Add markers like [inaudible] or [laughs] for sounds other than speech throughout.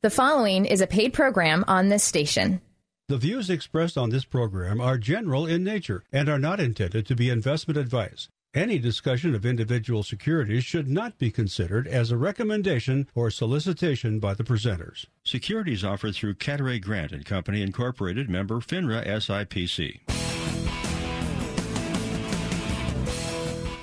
The following is a paid program on this station. The views expressed on this program are general in nature and are not intended to be investment advice. Any discussion of individual securities should not be considered as a recommendation or solicitation by the presenters. Securities offered through Cadaret Grant and Company Incorporated, member FINRA SIPC.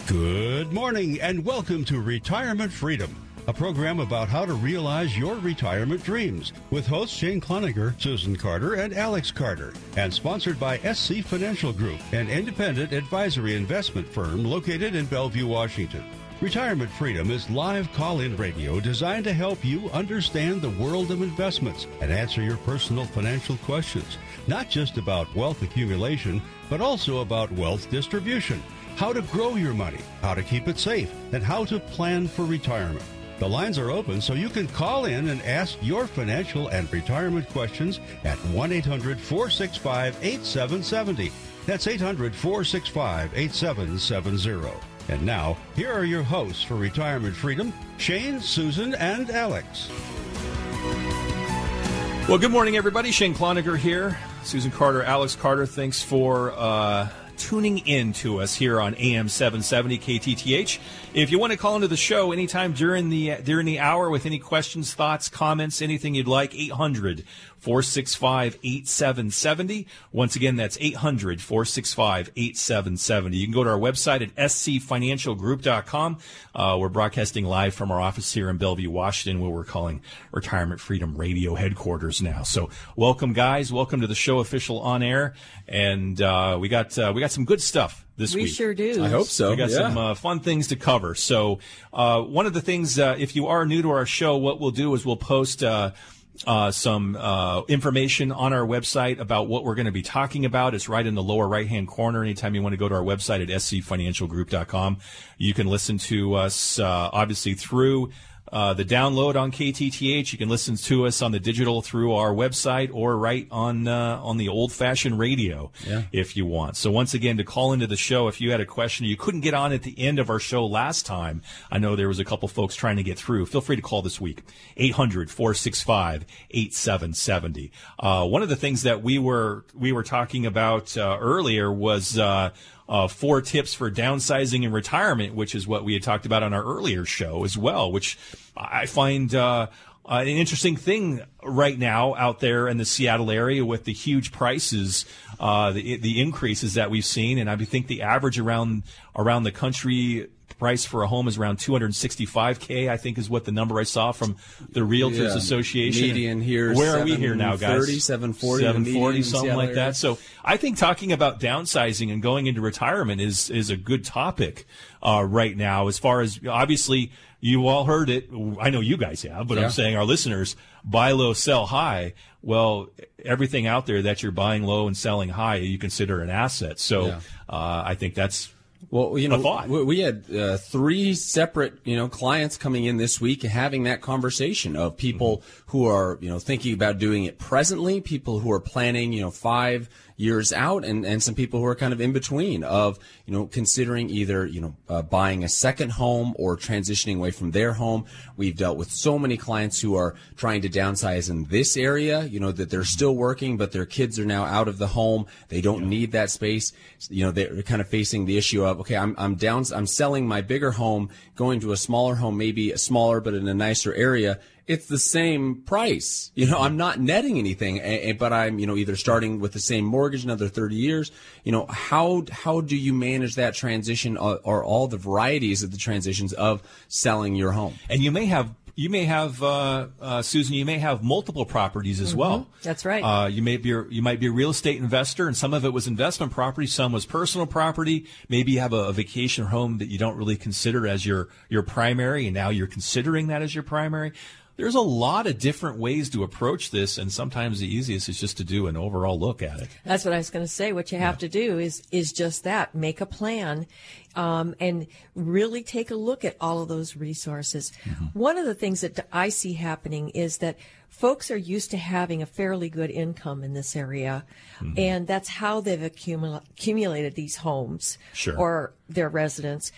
Good morning and welcome to Retirement Freedom a program about how to realize your retirement dreams with hosts Shane Cloninger, Susan Carter, and Alex Carter, and sponsored by SC Financial Group, an independent advisory investment firm located in Bellevue, Washington. Retirement Freedom is live call in radio designed to help you understand the world of investments and answer your personal financial questions, not just about wealth accumulation, but also about wealth distribution, how to grow your money, how to keep it safe, and how to plan for retirement. The lines are open so you can call in and ask your financial and retirement questions at 1 800 465 8770. That's 800 465 8770. And now, here are your hosts for Retirement Freedom Shane, Susan, and Alex. Well, good morning, everybody. Shane Cloninger here. Susan Carter, Alex Carter, thanks for. Uh, tuning in to us here on AM 770 KTTH. If you want to call into the show anytime during the during the hour with any questions, thoughts, comments, anything you'd like, 800 465 8770. Once again, that's 800 465 8770. You can go to our website at scfinancialgroup.com. Uh, we're broadcasting live from our office here in Bellevue, Washington, where we're calling Retirement Freedom Radio headquarters now. So, welcome, guys. Welcome to the show official on air. And uh, we got uh, we got some good stuff this we week. We sure do. I hope so. We got yeah. some uh, fun things to cover. So, uh, one of the things, uh, if you are new to our show, what we'll do is we'll post. Uh, uh, some uh, information on our website about what we're going to be talking about. It's right in the lower right hand corner. Anytime you want to go to our website at scfinancialgroup.com, you can listen to us uh, obviously through uh, the download on KTTH. You can listen to us on the digital through our website or right on uh, on the old fashioned radio yeah. if you want. So once again, to call into the show if you had a question you couldn't get on at the end of our show last time. I know there was a couple folks trying to get through. Feel free to call this week 800-465-8770. Uh, one of the things that we were we were talking about uh, earlier was uh, four tips for downsizing and retirement, which is what we had talked about on our earlier show as well, which I find uh, an interesting thing right now out there in the Seattle area with the huge prices, uh, the, the increases that we've seen, and I think the average around around the country price for a home is around 265k. I think is what the number I saw from the Realtors yeah. Association. Median here. Where are we here now, guys? 30, 740, 740, something like that. So I think talking about downsizing and going into retirement is is a good topic uh, right now. As far as obviously you all heard it. I know you guys have, but yeah. I'm saying our listeners buy low, sell high. Well, everything out there that you're buying low and selling high, you consider an asset. So yeah. uh, I think that's well, you know, we, we had uh, three separate, you know, clients coming in this week having that conversation of people mm-hmm. who are, you know, thinking about doing it presently, people who are planning, you know, five years out, and, and some people who are kind of in between of, you know, considering either, you know, uh, buying a second home or transitioning away from their home. We've dealt with so many clients who are trying to downsize in this area, you know, that they're still working, but their kids are now out of the home. They don't yeah. need that space. You know, they're kind of facing the issue of, okay, I'm, I'm down, I'm selling my bigger home, going to a smaller home, maybe a smaller, but in a nicer area it's the same price. You know, I'm not netting anything, but I'm, you know, either starting with the same mortgage another 30 years. You know, how how do you manage that transition or, or all the varieties of the transitions of selling your home? And you may have you may have uh, uh, Susan. You may have multiple properties as mm-hmm. well. That's right. Uh, you may be you might be a real estate investor, and some of it was investment property, some was personal property. Maybe you have a, a vacation home that you don't really consider as your your primary, and now you're considering that as your primary there's a lot of different ways to approach this, and sometimes the easiest is just to do an overall look at it. That's what I was going to say. What you have yeah. to do is is just that: make a plan, um, and really take a look at all of those resources. Mm-hmm. One of the things that I see happening is that folks are used to having a fairly good income in this area, mm-hmm. and that's how they've accumula- accumulated these homes sure. or their residence.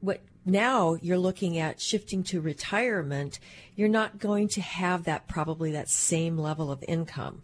What now you're looking at shifting to retirement, you're not going to have that probably that same level of income.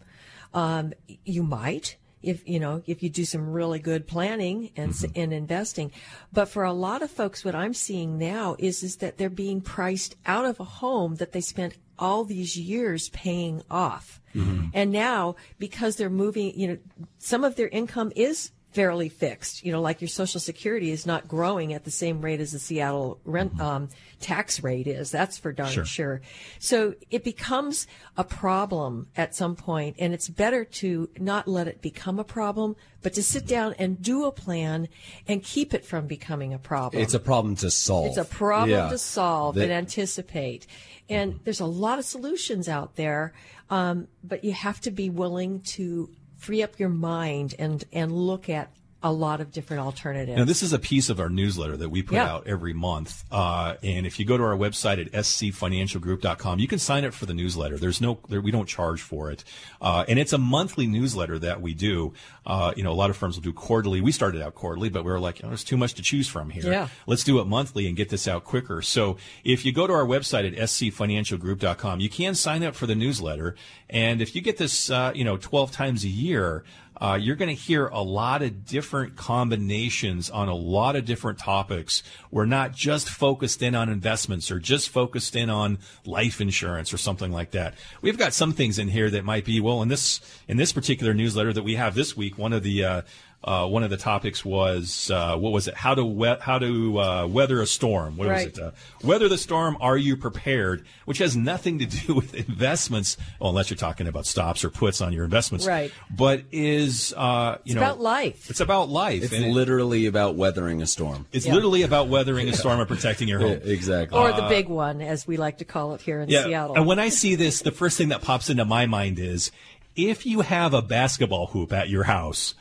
Um, you might if you know if you do some really good planning and mm-hmm. and investing but for a lot of folks what i'm seeing now is is that they're being priced out of a home that they spent all these years paying off mm-hmm. and now because they're moving you know some of their income is fairly fixed. You know, like your Social Security is not growing at the same rate as the Seattle rent mm-hmm. um, tax rate is. That's for darn sure. sure. So it becomes a problem at some point, and it's better to not let it become a problem, but to sit down and do a plan and keep it from becoming a problem. It's a problem to solve. It's a problem yeah. to solve that, and anticipate. And mm-hmm. there's a lot of solutions out there, um, but you have to be willing to free up your mind and and look at a lot of different alternatives. Now, this is a piece of our newsletter that we put yeah. out every month. Uh, and if you go to our website at scfinancialgroup.com, you can sign up for the newsletter. There's no, there, we don't charge for it. Uh, and it's a monthly newsletter that we do. Uh, you know, a lot of firms will do quarterly. We started out quarterly, but we were like, know, there's too much to choose from here. Yeah. Let's do it monthly and get this out quicker. So if you go to our website at scfinancialgroup.com, you can sign up for the newsletter. And if you get this, uh, you know, 12 times a year, uh, you're going to hear a lot of different combinations on a lot of different topics. We're not just focused in on investments or just focused in on life insurance or something like that. We've got some things in here that might be well in this in this particular newsletter that we have this week. One of the uh, uh, one of the topics was uh, what was it? How to we- how to uh, weather a storm? What right. was it? Uh, weather the storm. Are you prepared? Which has nothing to do [laughs] with investments, well, unless you're talking about stops or puts on your investments. Right. But is uh, you it's know about life. It's about life. It's and literally it, about weathering a storm. It's yeah. literally about weathering a storm and protecting your [laughs] home. exactly. Or the big one, as we like to call it here in yeah. Seattle. And when I see this, the first thing that pops into my mind is if you have a basketball hoop at your house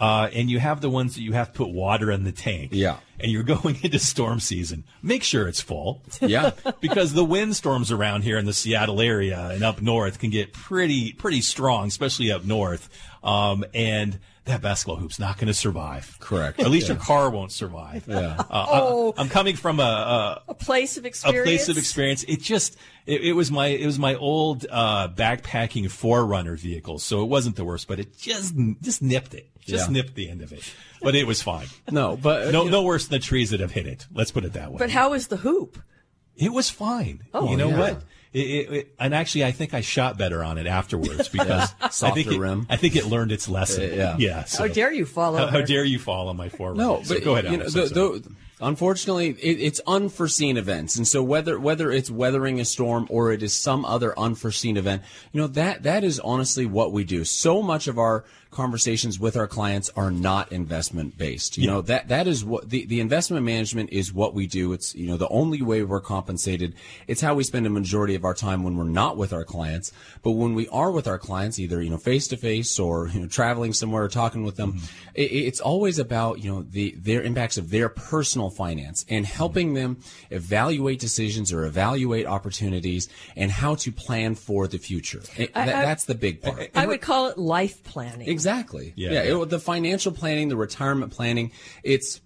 uh, and you have the ones that you have to put water in the tank. Yeah. And you're [laughs] going into storm season. Make sure it's full. Yeah. [laughs] because the windstorms around here in the Seattle area and up north can get pretty, pretty strong, especially up north. Um, and that basketball hoop's not going to survive. Correct. Or at least yeah. your car won't survive. Yeah. Uh, [laughs] oh, I, am coming from a, a, a place of experience. A place of experience. It just it, it was my it was my old uh, backpacking 4Runner vehicle, so it wasn't the worst, but it just just nipped it, just yeah. nipped the end of it. But it was fine. [laughs] no, but no, no worse than the trees that have hit it. Let's put it that way. But how was the hoop? It was fine. Oh, you know yeah. what? It, it, it, and actually, I think I shot better on it afterwards [laughs] because I think it, rim. I think it learned its lesson. Uh, yeah. yeah so. How dare you follow? How, how, dare you fall on my 4Runner? No, so but go ahead. You know, the, the, unfortunately, it's unforeseen events, and so whether whether it's weathering a storm or it is some other unforeseen event, you know that that is honestly what we do. So much of our conversations with our clients are not investment based. You yeah. know, that, that is what the, the investment management is what we do. It's, you know, the only way we're compensated. It's how we spend a majority of our time when we're not with our clients. But when we are with our clients, either, you know, face to face or, you know, traveling somewhere or talking with them, mm-hmm. it, it's always about, you know, the, their impacts of their personal finance and helping them evaluate decisions or evaluate opportunities and how to plan for the future. It, I, that, that's the big part. I, I would call it life planning. Exactly. Yeah. yeah, yeah. It, the financial planning, the retirement planning, it's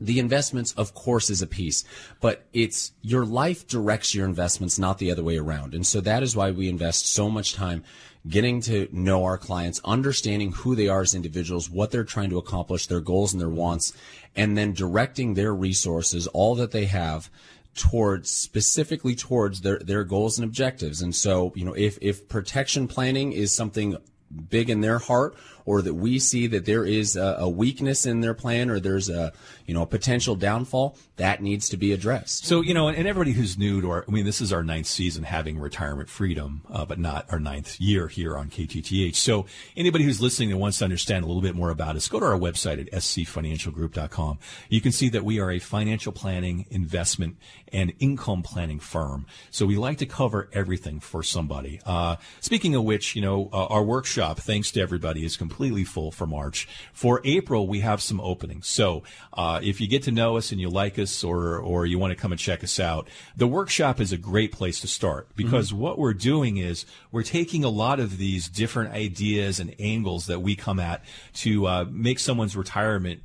the investments, of course, is a piece, but it's your life directs your investments, not the other way around. And so that is why we invest so much time getting to know our clients, understanding who they are as individuals, what they're trying to accomplish, their goals and their wants, and then directing their resources, all that they have towards specifically towards their, their goals and objectives. And so, you know, if, if protection planning is something big in their heart or that we see that there is a, a, weakness in their plan or there's a you know a potential downfall that needs to be addressed. So you know and everybody who's new to our i mean this is our ninth season having retirement freedom uh, but not our ninth year here on ktth so anybody who's listening and wants to understand a little bit more about us go to our website at scfinancialgroup.com you can see that we are a financial planning investment and income planning firm. So we like to cover everything for somebody. Uh, speaking of which you know uh, our workshop thanks to everybody is completely full for March. For April, we have some openings. So uh, if you get to know us and you like us or, or you want to come and check us out, the workshop is a great place to start because mm-hmm. what we're doing is we're taking a lot of these different ideas and angles that we come at to uh, make someone's retirement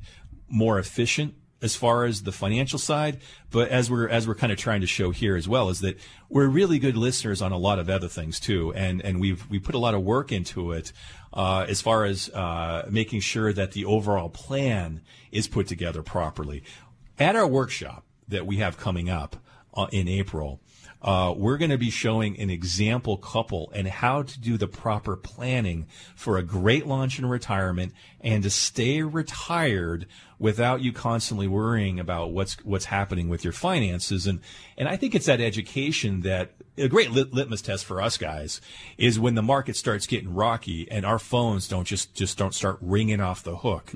more efficient as far as the financial side, but as we're as we're kind of trying to show here as well is that we're really good listeners on a lot of other things too, and and we've we put a lot of work into it uh, as far as uh, making sure that the overall plan is put together properly. At our workshop that we have coming up uh, in April, uh, we're going to be showing an example couple and how to do the proper planning for a great launch in retirement and to stay retired without you constantly worrying about what's what's happening with your finances and and I think it's that education that a great lit- litmus test for us guys is when the market starts getting rocky and our phones don't just just don't start ringing off the hook.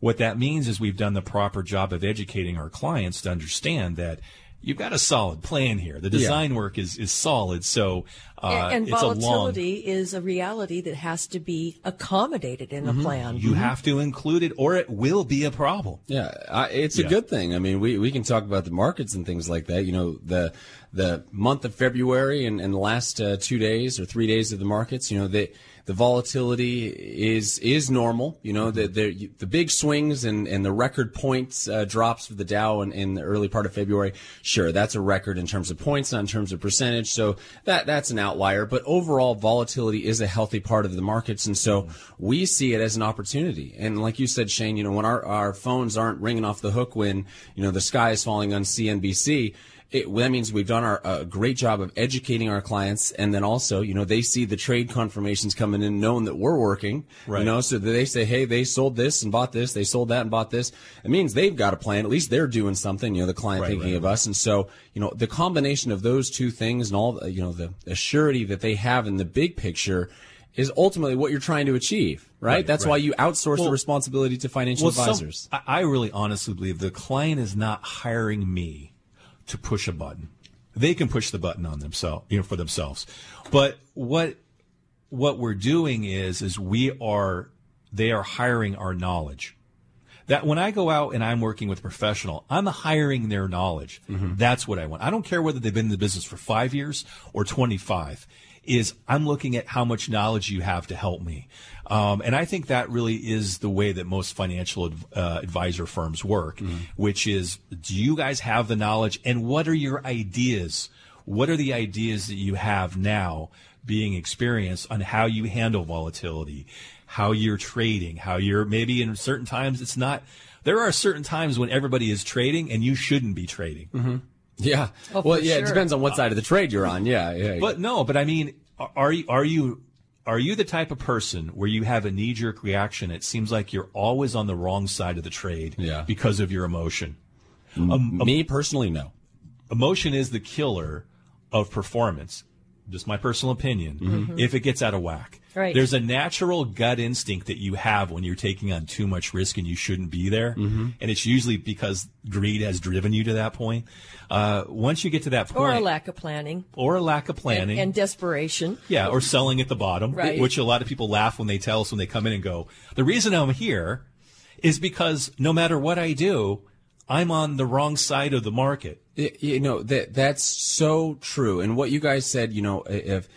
What that means is we've done the proper job of educating our clients to understand that you've got a solid plan here. The design work is is solid, so uh, and it's a long. volatility is a reality that has to be accommodated in a plan. You have to include it, or it will be a problem. Yeah, I, it's a good thing. I mean, we, we can talk about the markets and things like that. You know, the the month of February and, and the last uh, two days or three days of the markets. You know, the the volatility is is normal. You know, the the, the big swings and, and the record points uh, drops for the Dow in, in the early part of February. Sure, that's a record in terms of points, not in terms of percentage. So that that's an outlier. But overall, volatility is a healthy part of the markets, and so we see it as an opportunity. And like you said, Shane, you know, when our, our phones aren't ringing off the hook when you know the sky is falling on CNBC. It, that means we've done our a great job of educating our clients, and then also, you know, they see the trade confirmations coming in, knowing that we're working. Right. You know, so that they say, hey, they sold this and bought this, they sold that and bought this. It means they've got a plan. At least they're doing something. You know, the client Right, thinking right, of us, and so you know, the combination of those two things and all, the- you know, the, the surety that they have in the big picture is ultimately what you're trying to achieve, right? Right, That's right. why you outsource the responsibility to financial some- advisors. I really honestly believe the client is not hiring me to push a button. They can push the button on themselves, you know, for themselves. But what what we're doing is is we are they are hiring our knowledge. That when I go out and I'm working with a professional, I'm hiring their knowledge. Mm-hmm. That's what I want. I don't care whether they've been in the business for five years or 25. Is I'm looking at how much knowledge you have to help me, um, and I think that really is the way that most financial adv- uh, advisor firms work. Which is, do you guys have the knowledge, and what are your ideas? What are the ideas that you have now being experienced on how you handle volatility, how you're trading, how you're maybe in certain times it's not. There are certain times when everybody is trading and you shouldn't be trading. Yeah. Oh, well, for yeah, it depends on what side of the trade you're on. Yeah, yeah. But no, but I mean, are you are you are you the type of person where you have a knee jerk reaction? It seems like you're always on the wrong side of the trade Yeah. because of your emotion. Um, me personally, no. Emotion is the killer of performance. Just my personal opinion. Mm-hmm. If it gets out of whack, Right. there's a natural gut instinct that you have when you're taking on too much risk and you shouldn't be there, and it's usually because greed has driven you to that point. Uh, once you get to that point, Or a lack of planning or a lack of planning, and, and desperation. yeah, or selling at the bottom, Right. which a lot of people laugh when they tell us when they come in and go, the reason I'm here is because no matter what I do, I'm on the wrong side of the market. Y- You know that that's so true. And what you guys said, you know, if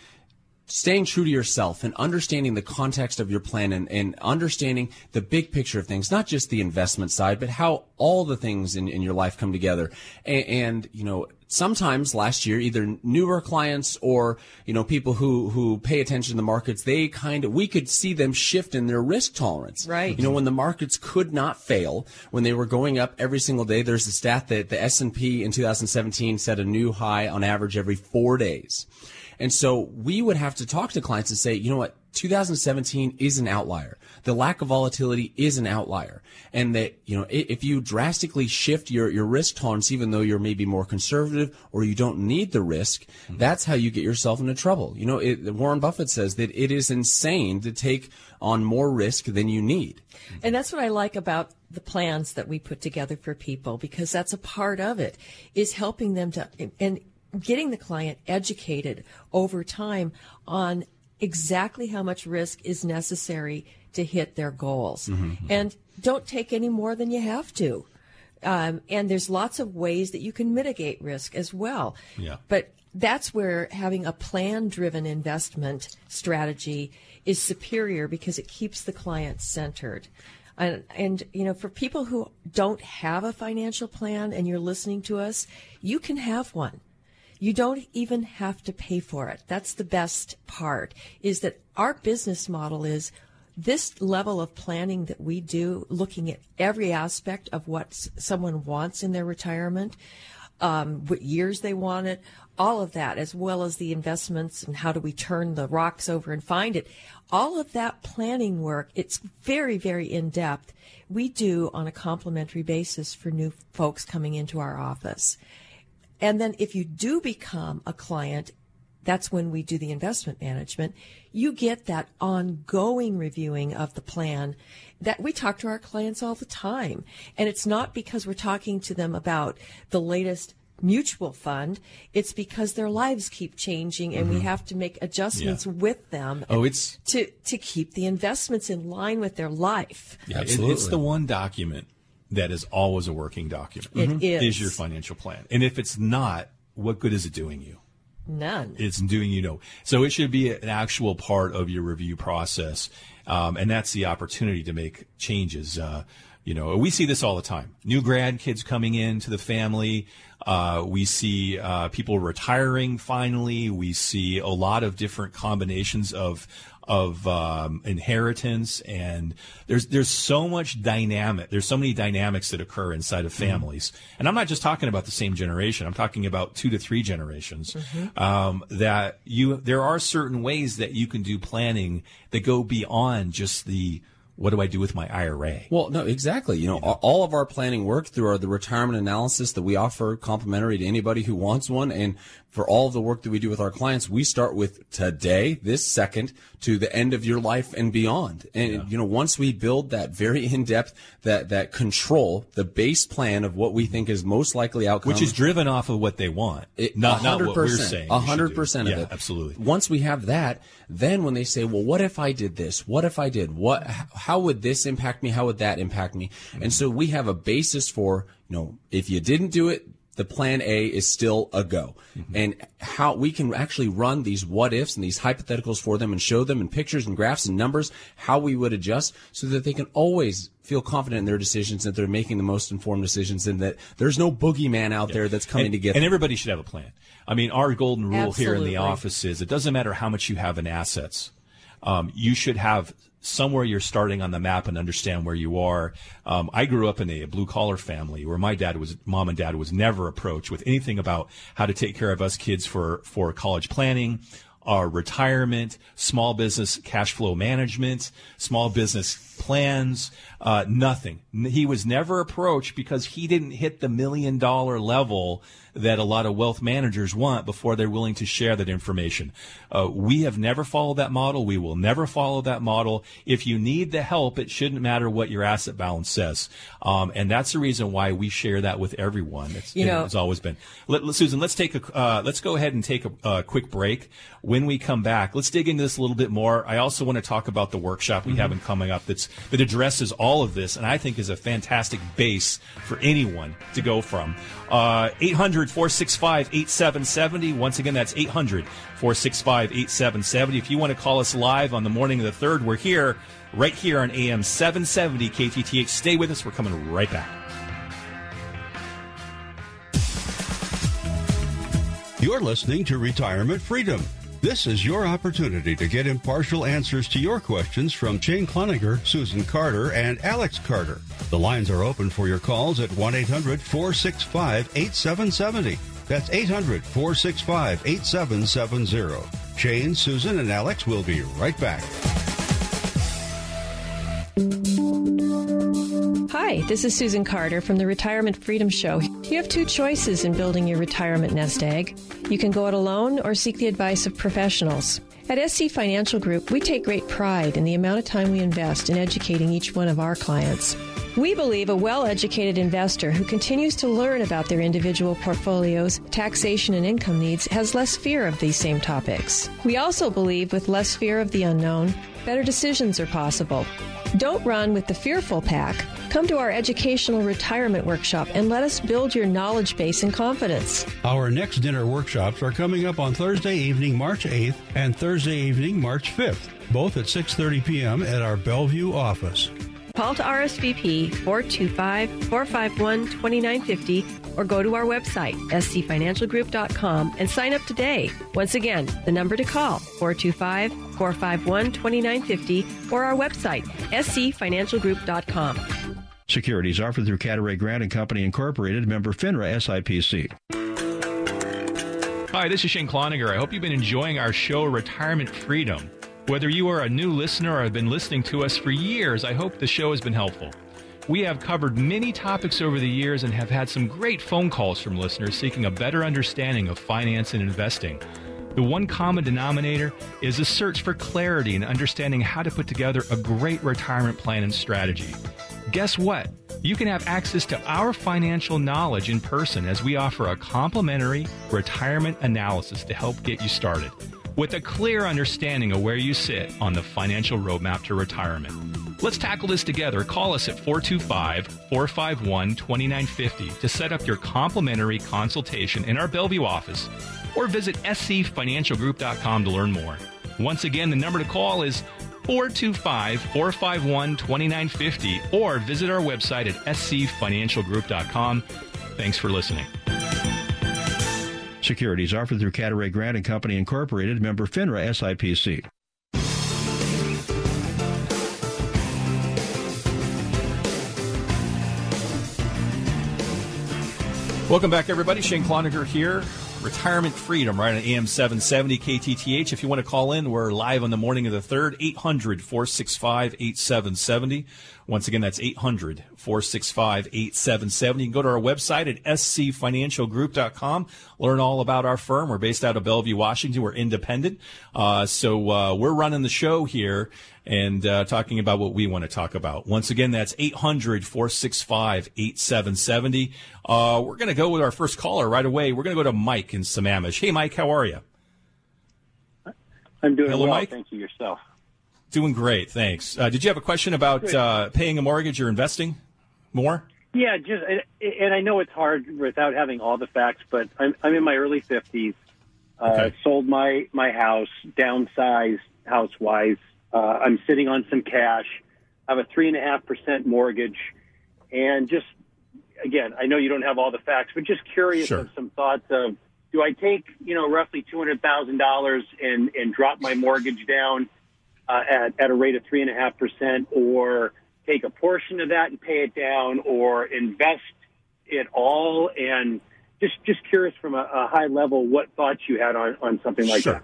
staying true to yourself and understanding the context of your plan and, and understanding the big picture of things, not just the investment side, but how all the things in, in your life come together. And, and, you know, sometimes last year, either newer clients or, you know, people who, who pay attention to the markets, they kind of, we could see them shift in their risk tolerance. Right. You know, when the markets could not fail, when they were going up every single day, there's a stat that the S&P in 2017 set a new high on average every four days. And so we would have to talk to clients and say, you know what, 2017 is an outlier. The lack of volatility is an outlier. And that, you know, if you drastically shift your, your risk tolerance, even though you're maybe more conservative or you don't need the risk, mm-hmm. that's how you get yourself into trouble. You know, it, Warren Buffett says that it is insane to take on more risk than you need. Mm-hmm. And that's what I like about the plans that we put together for people because that's a part of it is helping them to and getting the client educated over time on exactly how much risk is necessary to hit their goals. And don't take any more than you have to. Um, and there's lots of ways that you can mitigate risk as well. Yeah. But that's where having a plan driven investment strategy is superior because it keeps the client centered. And, and, you know, for people who don't have a financial plan and you're listening to us, you can have one. You don't even have to pay for it. That's the best part is that our business model is this level of planning that we do, looking at every aspect of what someone wants in their retirement, um, what years they want it, all of that, as well as the investments and how do we turn the rocks over and find it. All of that planning work, it's very, very in depth. We do on a complimentary basis for new folks coming into our office. And then if you do become a client, that's when we do the investment management. You get that ongoing reviewing of the plan that we talk to our clients all the time. And it's not because we're talking to them about the latest mutual fund. It's because their lives keep changing and we mm-hmm. have to make adjustments Yeah. with them. Oh, it's- to, to keep the investments in line with their life. Yeah, it- Absolutely. it's the one document that is always a working document. It is. Is your financial plan. And if it's not, what good is it doing you? None. It's doing you no. So it should be an actual part of your review process, um, and that's the opportunity to make changes. Uh, you know, we see this all the time. New grad kids coming into the family. Uh, we see uh, people retiring finally. We see a lot of different combinations of of um, inheritance, and there's there's so much dynamic. There's so many dynamics that occur inside of families, and I'm not just talking about the same generation. I'm talking about two to three generations. Um, that you there are certain ways that you can do planning that go beyond just the what do I do with my IRA? Well, no, exactly. You know, all of our planning work through our, the retirement analysis that we offer complimentary to anybody who wants one. And for all the work that we do with our clients, we start with today, this second, to the end of your life and beyond. And, you know, once we build that very in-depth, that, that control, the base plan of what we think is most likely outcome. Which is driven off of what they want, It- not, not what we're 100%, saying. A hundred percent of Yeah, it. absolutely. Once we have that, then when they say, "Well, what if I did this? What if I did? What? How would this impact me? How would that impact me?" And so we have a basis for, you know, if you didn't do it, the plan A is still a go. And how we can actually run these what ifs and these hypotheticals for them and show them in pictures and graphs and numbers how we would adjust so that they can always feel confident in their decisions that they're making the most informed decisions and that there's no boogeyman out there that's coming and, to get them. and them. everybody should have a plan. I mean, our golden rule here in the office is it doesn't matter how much you have in assets. Um, you should have somewhere you're starting on the map and understand where you are. Um, I grew up in a blue collar family where my dad was, mom and dad was never approached with anything about how to take care of us kids for, for college planning, our retirement, small business cash flow management, small business plans, uh, nothing. He was never approached because he didn't hit the million dollar level that a lot of wealth managers want before they're willing to share that information. Uh, we have never followed that model. We will never follow that model. If you need the help, it shouldn't matter what your asset balance says. Um, and that's the reason why we share that with everyone. It's, You know- it's always been. Let, let- Susan, let's take a uh, let's go ahead and take a, a quick break. When we come back, let's dig into this a little bit more. I also want to talk about the workshop we have in coming up that's that addresses all of this, and I think is a fantastic base for anyone to go from. Uh, 800 465 8770. Once again, that's 800 465 8770. If you want to call us live on the morning of the 3rd, we're here right here on AM 770 KTTH. Stay with us. We're coming right back. You're listening to Retirement Freedom. This is your opportunity to get impartial answers to your questions from Shane Cloninger, Susan Carter, and Alex Carter. The lines are open for your calls at 1 800 465 8770. That's 800 465 8770. Shane, Susan, and Alex will be right back. Hi, this is Susan Carter from the Retirement Freedom Show. You have two choices in building your retirement nest egg. You can go it alone or seek the advice of professionals. At SC Financial Group, we take great pride in the amount of time we invest in educating each one of our clients. We believe a well educated investor who continues to learn about their individual portfolios, taxation, and income needs has less fear of these same topics. We also believe with less fear of the unknown, better decisions are possible. Don't run with the fearful pack. Come to our educational retirement workshop and let us build your knowledge base and confidence. Our next dinner workshops are coming up on Thursday evening, March 8th, and Thursday evening, March 5th, both at 6:30 p.m. at our Bellevue office. Call to RSVP 425 451 2950 or go to our website, scfinancialgroup.com, and sign up today. Once again, the number to call 425 451 2950 or our website, scfinancialgroup.com. Securities offered through Cadaret Grant and Company Incorporated, member FINRA SIPC. Hi, this is Shane Cloninger. I hope you've been enjoying our show, Retirement Freedom. Whether you are a new listener or have been listening to us for years, I hope the show has been helpful. We have covered many topics over the years and have had some great phone calls from listeners seeking a better understanding of finance and investing. The one common denominator is a search for clarity and understanding how to put together a great retirement plan and strategy. Guess what? You can have access to our financial knowledge in person as we offer a complimentary retirement analysis to help get you started with a clear understanding of where you sit on the financial roadmap to retirement. Let's tackle this together. Call us at 425 451 2950 to set up your complimentary consultation in our Bellevue office or visit scfinancialgroup.com to learn more. Once again, the number to call is 425 451 2950 or visit our website at scfinancialgroup.com. Thanks for listening. Securities offered through Cadaret Grant and Company Incorporated, member FINRA SIPC. Welcome back, everybody. Shane Cloninger here. Retirement Freedom, right on AM 770 KTTH. If you want to call in, we're live on the morning of the 3rd, 800 465 8770. Once again, that's 800 465 8770. You can go to our website at scfinancialgroup.com, learn all about our firm. We're based out of Bellevue, Washington. We're independent. Uh, so uh, we're running the show here and uh, talking about what we want to talk about. Once again, that's 800 465 8770. Uh, we're going to go with our first caller right away. We're going to go to Mike in Sammamish. Hey, Mike, how are you? I'm doing Hello, well. Mike? Thank you yourself. Doing great, thanks. Uh, did you have a question about uh, paying a mortgage or investing more? Yeah, just and I know it's hard without having all the facts, but I'm I'm in my early fifties. Uh, Okay. Sold my my house, downsized house wise. Uh, I'm sitting on some cash. I have a three and a half percent mortgage, and just again, I know you don't have all the facts, but just curious Sure. of some thoughts of do I take you know roughly two hundred thousand dollars and and drop my mortgage down uh, at at a rate of three and a half percent, or take a portion of that and pay it down, or invest it all and just just curious from a, a high level what thoughts you had on on something like Sure. that.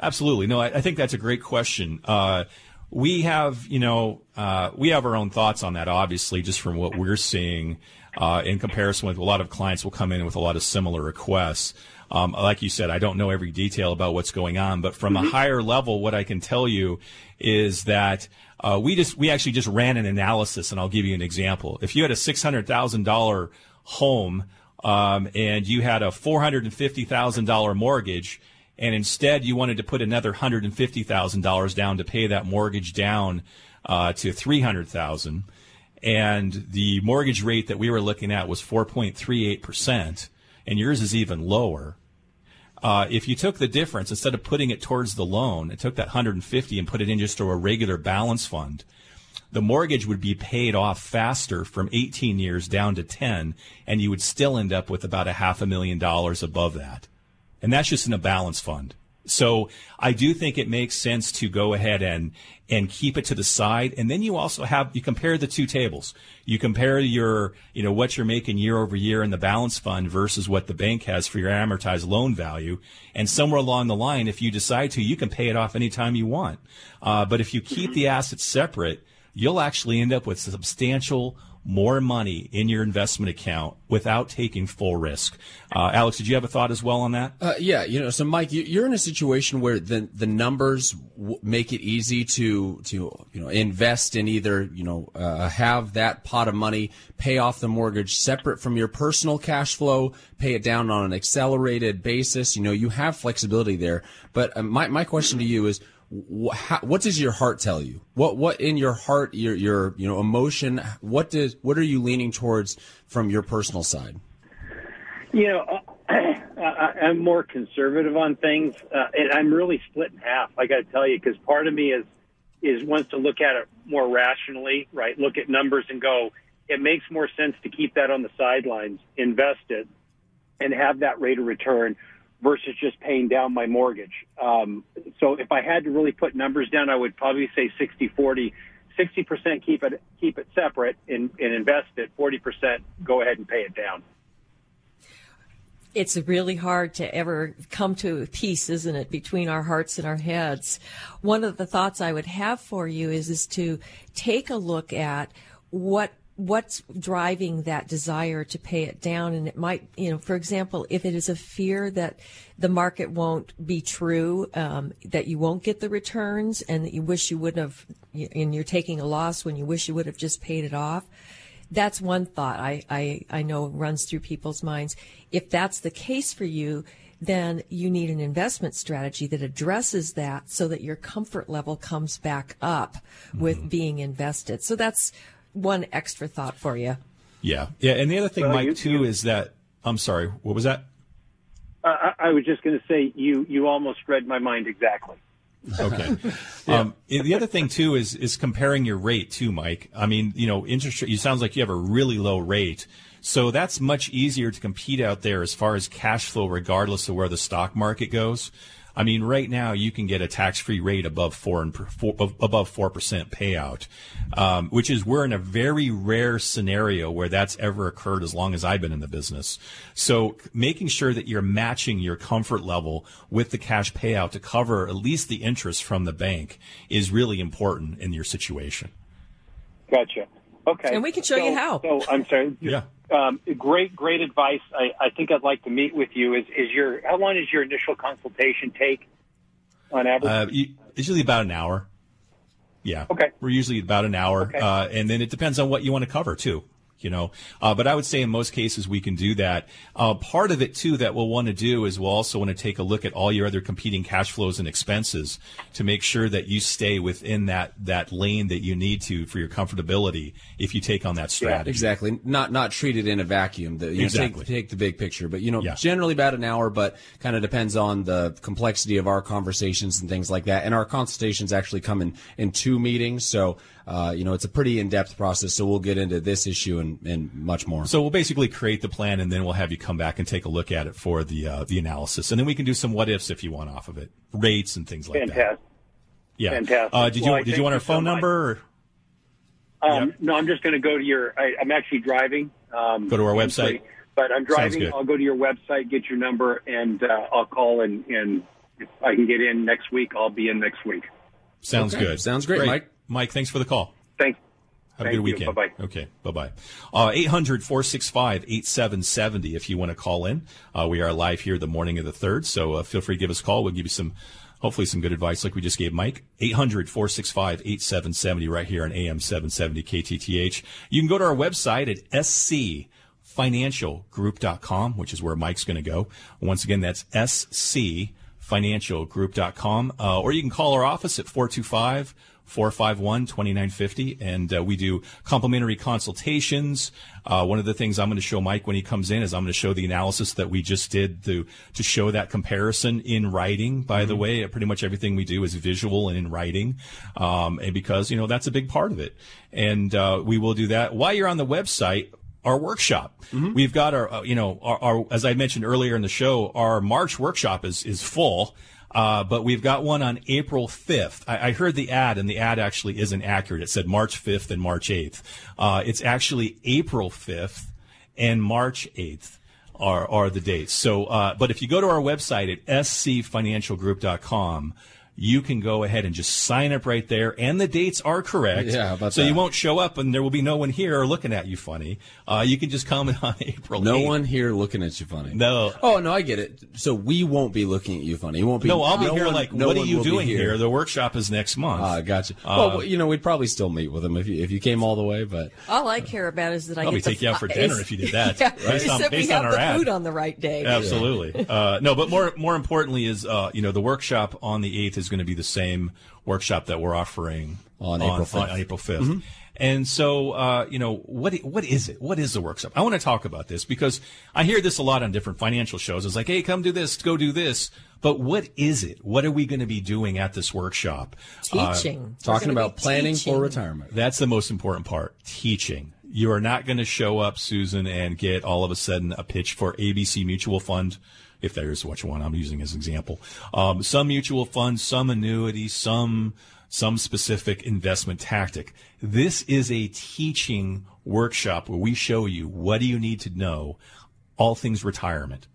Absolutely. No, I, I think that's a great question. Uh, we have, you know, uh, we have our own thoughts on that, obviously, just from what we're seeing uh, in comparison with a lot of clients will come in with a lot of similar requests. Um, like you said, I don't know every detail about what's going on, but from a higher level, what I can tell you is that uh, we just we actually just ran an analysis, and I'll give you an example. If you had a six hundred thousand dollar home um, and you had a four hundred and fifty thousand dollar mortgage, and instead you wanted to put another hundred and fifty thousand dollars down to pay that mortgage down uh, to three hundred thousand, and the mortgage rate that we were looking at was four point three eight percent, and yours is even lower. Uh, if you took the difference instead of putting it towards the loan, and took that 150 and put it in just to a regular balance fund, the mortgage would be paid off faster from 18 years down to 10, and you would still end up with about a half a million dollars above that. And that's just in a balance fund. So I do think it makes sense to go ahead and and keep it to the side. And then you also have you compare the two tables. You compare your you know what you're making year over year in the balance fund versus what the bank has for your amortized loan value. And somewhere along the line, if you decide to, you can pay it off anytime you want. Uh, but if you keep the assets separate, you'll actually end up with substantial more money in your investment account without taking full risk. Uh, Alex, did you have a thought as well on that? Uh, yeah, you know, so Mike, you- you're in a situation where the the numbers w- make it easy to to you know invest in either you know uh, have that pot of money, pay off the mortgage separate from your personal cash flow, pay it down on an accelerated basis. You know, you have flexibility there. But uh, my my question to you is. Wh- how, what does your heart tell you? What what in your heart, your your you know emotion? What does what are you leaning towards from your personal side? You know, [clears throat] I, I'm more conservative on things, uh, and I'm really split in half. I got to tell you, because part of me is is wants to look at it more rationally, right? Look at numbers and go, it makes more sense to keep that on the sidelines, invest it, and have that rate of return versus just paying down my mortgage. Um, so if I had to really put numbers down, I would probably say 60 40. 60% keep it keep it separate and, and invest it. 40% go ahead and pay it down it's really hard to ever come to peace, isn't it, between our hearts and our heads. One of the thoughts I would have for you is is to take a look at what what's driving that desire to pay it down and it might you know for example if it is a fear that the market won't be true um, that you won't get the returns and that you wish you wouldn't have and you're taking a loss when you wish you would have just paid it off that's one thought I, I, I know runs through people's minds. If that's the case for you, then you need an investment strategy that addresses that so that your comfort level comes back up with mm-hmm. being invested. So that's one extra thought for you. Yeah. Yeah. And the other thing, well, Mike, you, too, you, is that I'm sorry, what was that? Uh, I was just going to say you you almost read my mind exactly. Okay. yeah. [laughs] um, the other thing too is is comparing your rate too, Mike. I mean, you know, interest rate. You sounds like you have a really low rate, so that's much easier to compete out there as far as cash flow, regardless of where the stock market goes. I mean, right now you can get a tax-free rate above four and four, above four percent payout, um, which is we're in a very rare scenario where that's ever occurred as long as I've been in the business. So making sure that you're matching your comfort level with the cash payout to cover at least the interest from the bank is really important in your situation. Gotcha. Okay. And we can show so, you how. So I'm sorry. Yeah. Um, great, great advice. I, I think I'd like to meet with you. Is, is your how long does your initial consultation take on average? Uh, usually about an hour. Yeah. Okay. We're usually about an hour, okay. uh, and then it depends on what you want to cover too you know. Uh, but I would say in most cases we can do that. Uh, part of it too that we'll want to do is we'll also want to take a look at all your other competing cash flows and expenses to make sure that you stay within that that lane that you need to for your comfortability if you take on that strategy. Yeah, exactly. Not not treat it in a vacuum. The, you exactly. Know, take, take the big picture, but you know, yeah. generally about an hour, but kind of depends on the complexity of our conversations and things like that. And our consultations actually come in in two meetings, so uh, you know, it's a pretty in-depth process. So we'll get into this issue and, and much more. So we'll basically create the plan, and then we'll have you come back and take a look at it for the uh, the analysis, and then we can do some what ifs if you want off of it, rates and things like that. Fantastic. that. Yeah. Fantastic. Uh, did well, you did you want our phone so number? Um, yep. No, I'm just going to go to your. I, am actually driving. Um, go to our website. But I'm driving. I'll go to your website, get your number, and uh, I'll call and, and if I can get in next week, I'll be in next week. Sounds okay. good. Sounds great, great, Mike. Mike, thanks for the call. Thanks. Have Thank a good weekend. Bye bye. Okay. Bye bye. Uh, 800 465 8770 if you want to call in. Uh, we are live here the morning of the 3rd, so uh, feel free to give us a call. We'll give you some, hopefully, some good advice like we just gave Mike. 800 465 8770 right here on AM 770 KTTH. You can go to our website at scfinancialgroup.com, which is where Mike's going to go. Once again, that's scfinancialgroup.com. Uh, or you can call our office at 425 451 2950. And uh, we do complimentary consultations. Uh, one of the things I'm going to show Mike when he comes in is I'm going to show the analysis that we just did to, to show that comparison in writing. By mm-hmm. the way, pretty much everything we do is visual and in writing. Um, and because, you know, that's a big part of it. And uh, we will do that. While you're on the website, our workshop. Mm-hmm. We've got our, uh, you know, our, our, as I mentioned earlier in the show, our March workshop is is full. Uh, but we've got one on April 5th. I, I, heard the ad, and the ad actually isn't accurate. It said March 5th and March 8th. Uh, it's actually April 5th and March 8th are, are the dates. So, uh, but if you go to our website at scfinancialgroup.com, you can go ahead and just sign up right there, and the dates are correct. Yeah, about so that. you won't show up, and there will be no one here looking at you funny. Uh, you can just come on [laughs] April. No 8th. one here looking at you funny. No. Oh no, I get it. So we won't be looking at you funny. You won't be. No, I'll be no here. One, like, no what are you doing here? here? The workshop is next month. Ah, gotcha. Uh, well, you know, we'd probably still meet with them if you if you came all the way. But all I care about is that I probably get take you out for dinner if you did that. [laughs] yeah, based on, based we have on our the ad. food on the right day. Absolutely. uh, no, but more more importantly is uh, you know the workshop on the eighth is going to be the same workshop that we're offering on, April 5th. On April 5th. Mm-hmm. And so, uh, you know, what what is it? What is the workshop? I want to talk about this because I hear this a lot on different financial shows. It's like, hey, come do this, go do this. But what is it? What are we going to be doing at this workshop? Teaching. Uh, talking about planning teaching. for retirement. That's the most important part. Teaching. You are not going to show up, Susan, and get all of a sudden a pitch for ABC Mutual Fund, if there is which one. I'm using as an example. Um, some mutual funds, some annuity, some some specific investment tactic. This is a teaching workshop where we show you what do you need to know, all things retirement.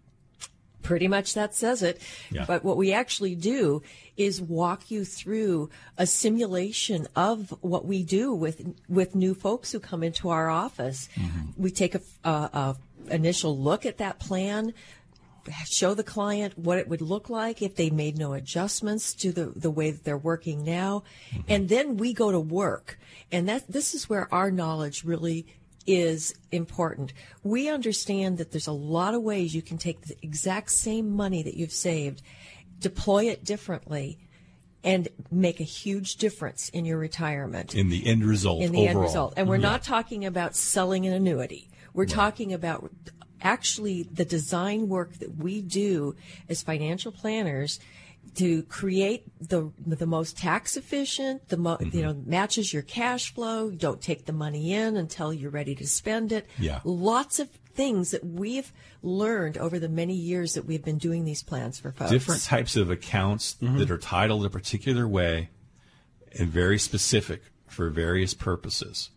Pretty much that says it. Yeah. But what we actually do is walk you through a simulation of what we do with with new folks who come into our office. Mm-hmm. We take a, a, a initial look at that plan, show the client what it would look like if they made no adjustments to the, the way that they're working now. And then we go to work. And that this is where our knowledge really is important. We understand that there's a lot of ways you can take the exact same money that you've saved, deploy it differently, and make a huge difference in your retirement In the end result, in the end result. And we're Yeah. not talking about selling an annuity. We're talking about actually the design work that we do as financial planners to create the the most tax efficient, the mo- Mm-hmm. you know matches your cash flow. You don't take the money in until you're ready to spend it. Yeah. lots of things that we've learned over the many years that we've been doing these plans for folks. different types of accounts that are titled a particular way and very specific for various purposes.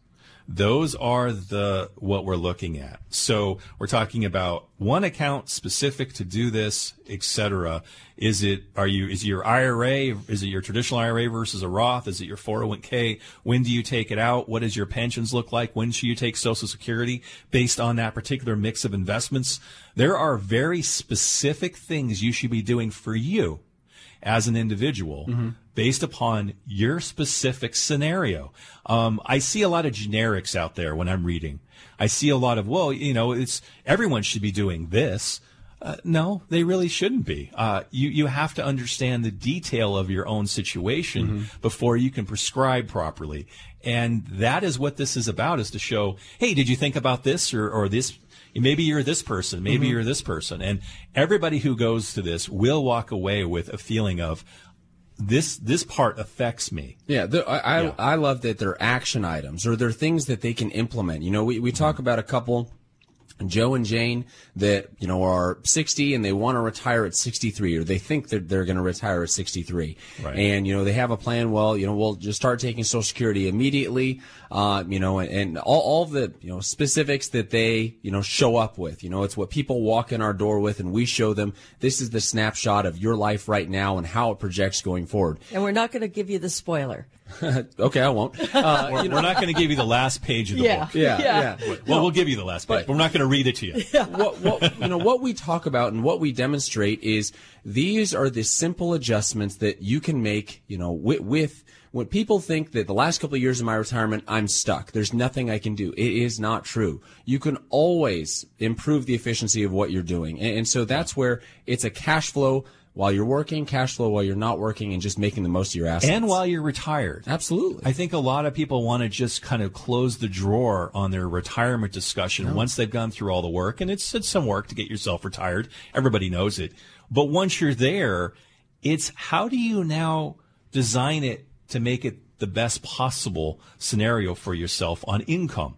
Those are the what we're looking at. So we're talking about one account specific to do this, etc. Is it are you is it your IRA? Is it your traditional IRA versus a Roth? Is it your 401k? When do you take it out? What does your pensions look like? When should you take Social Security based on that particular mix of investments? There are very specific things you should be doing for you as an individual based upon your specific scenario. Um, I see a lot of generics out there when I'm reading. I see a lot of, well, you know, it's everyone should be doing this. Uh, no, they really shouldn't be. Uh, you you have to understand the detail of your own situation before you can prescribe properly, and that is what this is about: is to show, hey, did you think about this or or this? Maybe you're this person, maybe mm-hmm. you're this person, and everybody who goes to this will walk away with a feeling of this this part affects me. Yeah, the, I, I, Yeah. I love that they're action items or they're things that they can implement. You know, we, we talk mm-hmm. about a couple, Joe and Jane, that, you know, are 60 and they want to retire at 63 or they think that they're going to retire at 63. Right. And, you know, they have a plan. Well, you know, we'll just start taking Social Security immediately, uh, you know, and, and all, all the, you know, specifics that they, you know, show up with. You know, it's what people walk in our door with and we show them this is the snapshot of your life right now and how it projects going forward. And we're not going to give you the spoiler. [laughs] Okay, I won't. [laughs] Uh, We're, we're not going to give you the last page of the Yeah. book. yeah, Yeah. yeah. Well, we'll give you the last page, but we're not going to read it to you. what, what you know what we talk about and what we demonstrate is these are the simple adjustments that you can make you know with, with when people think that the last couple of years of my retirement I'm stuck there's nothing I can do it is not true you can always improve the efficiency of what you're doing and, and so that's where it's a cash flow while you're working cash flow while you're not working and just making the most of your assets And while you're retired. absolutely I think a lot of people want to just kind of close the drawer on their retirement discussion once they've gone through all the work. And it's, it's some work to get yourself retired. Everybody knows it. But once you're there, it's how do you now design it to make it the best possible scenario for yourself on income?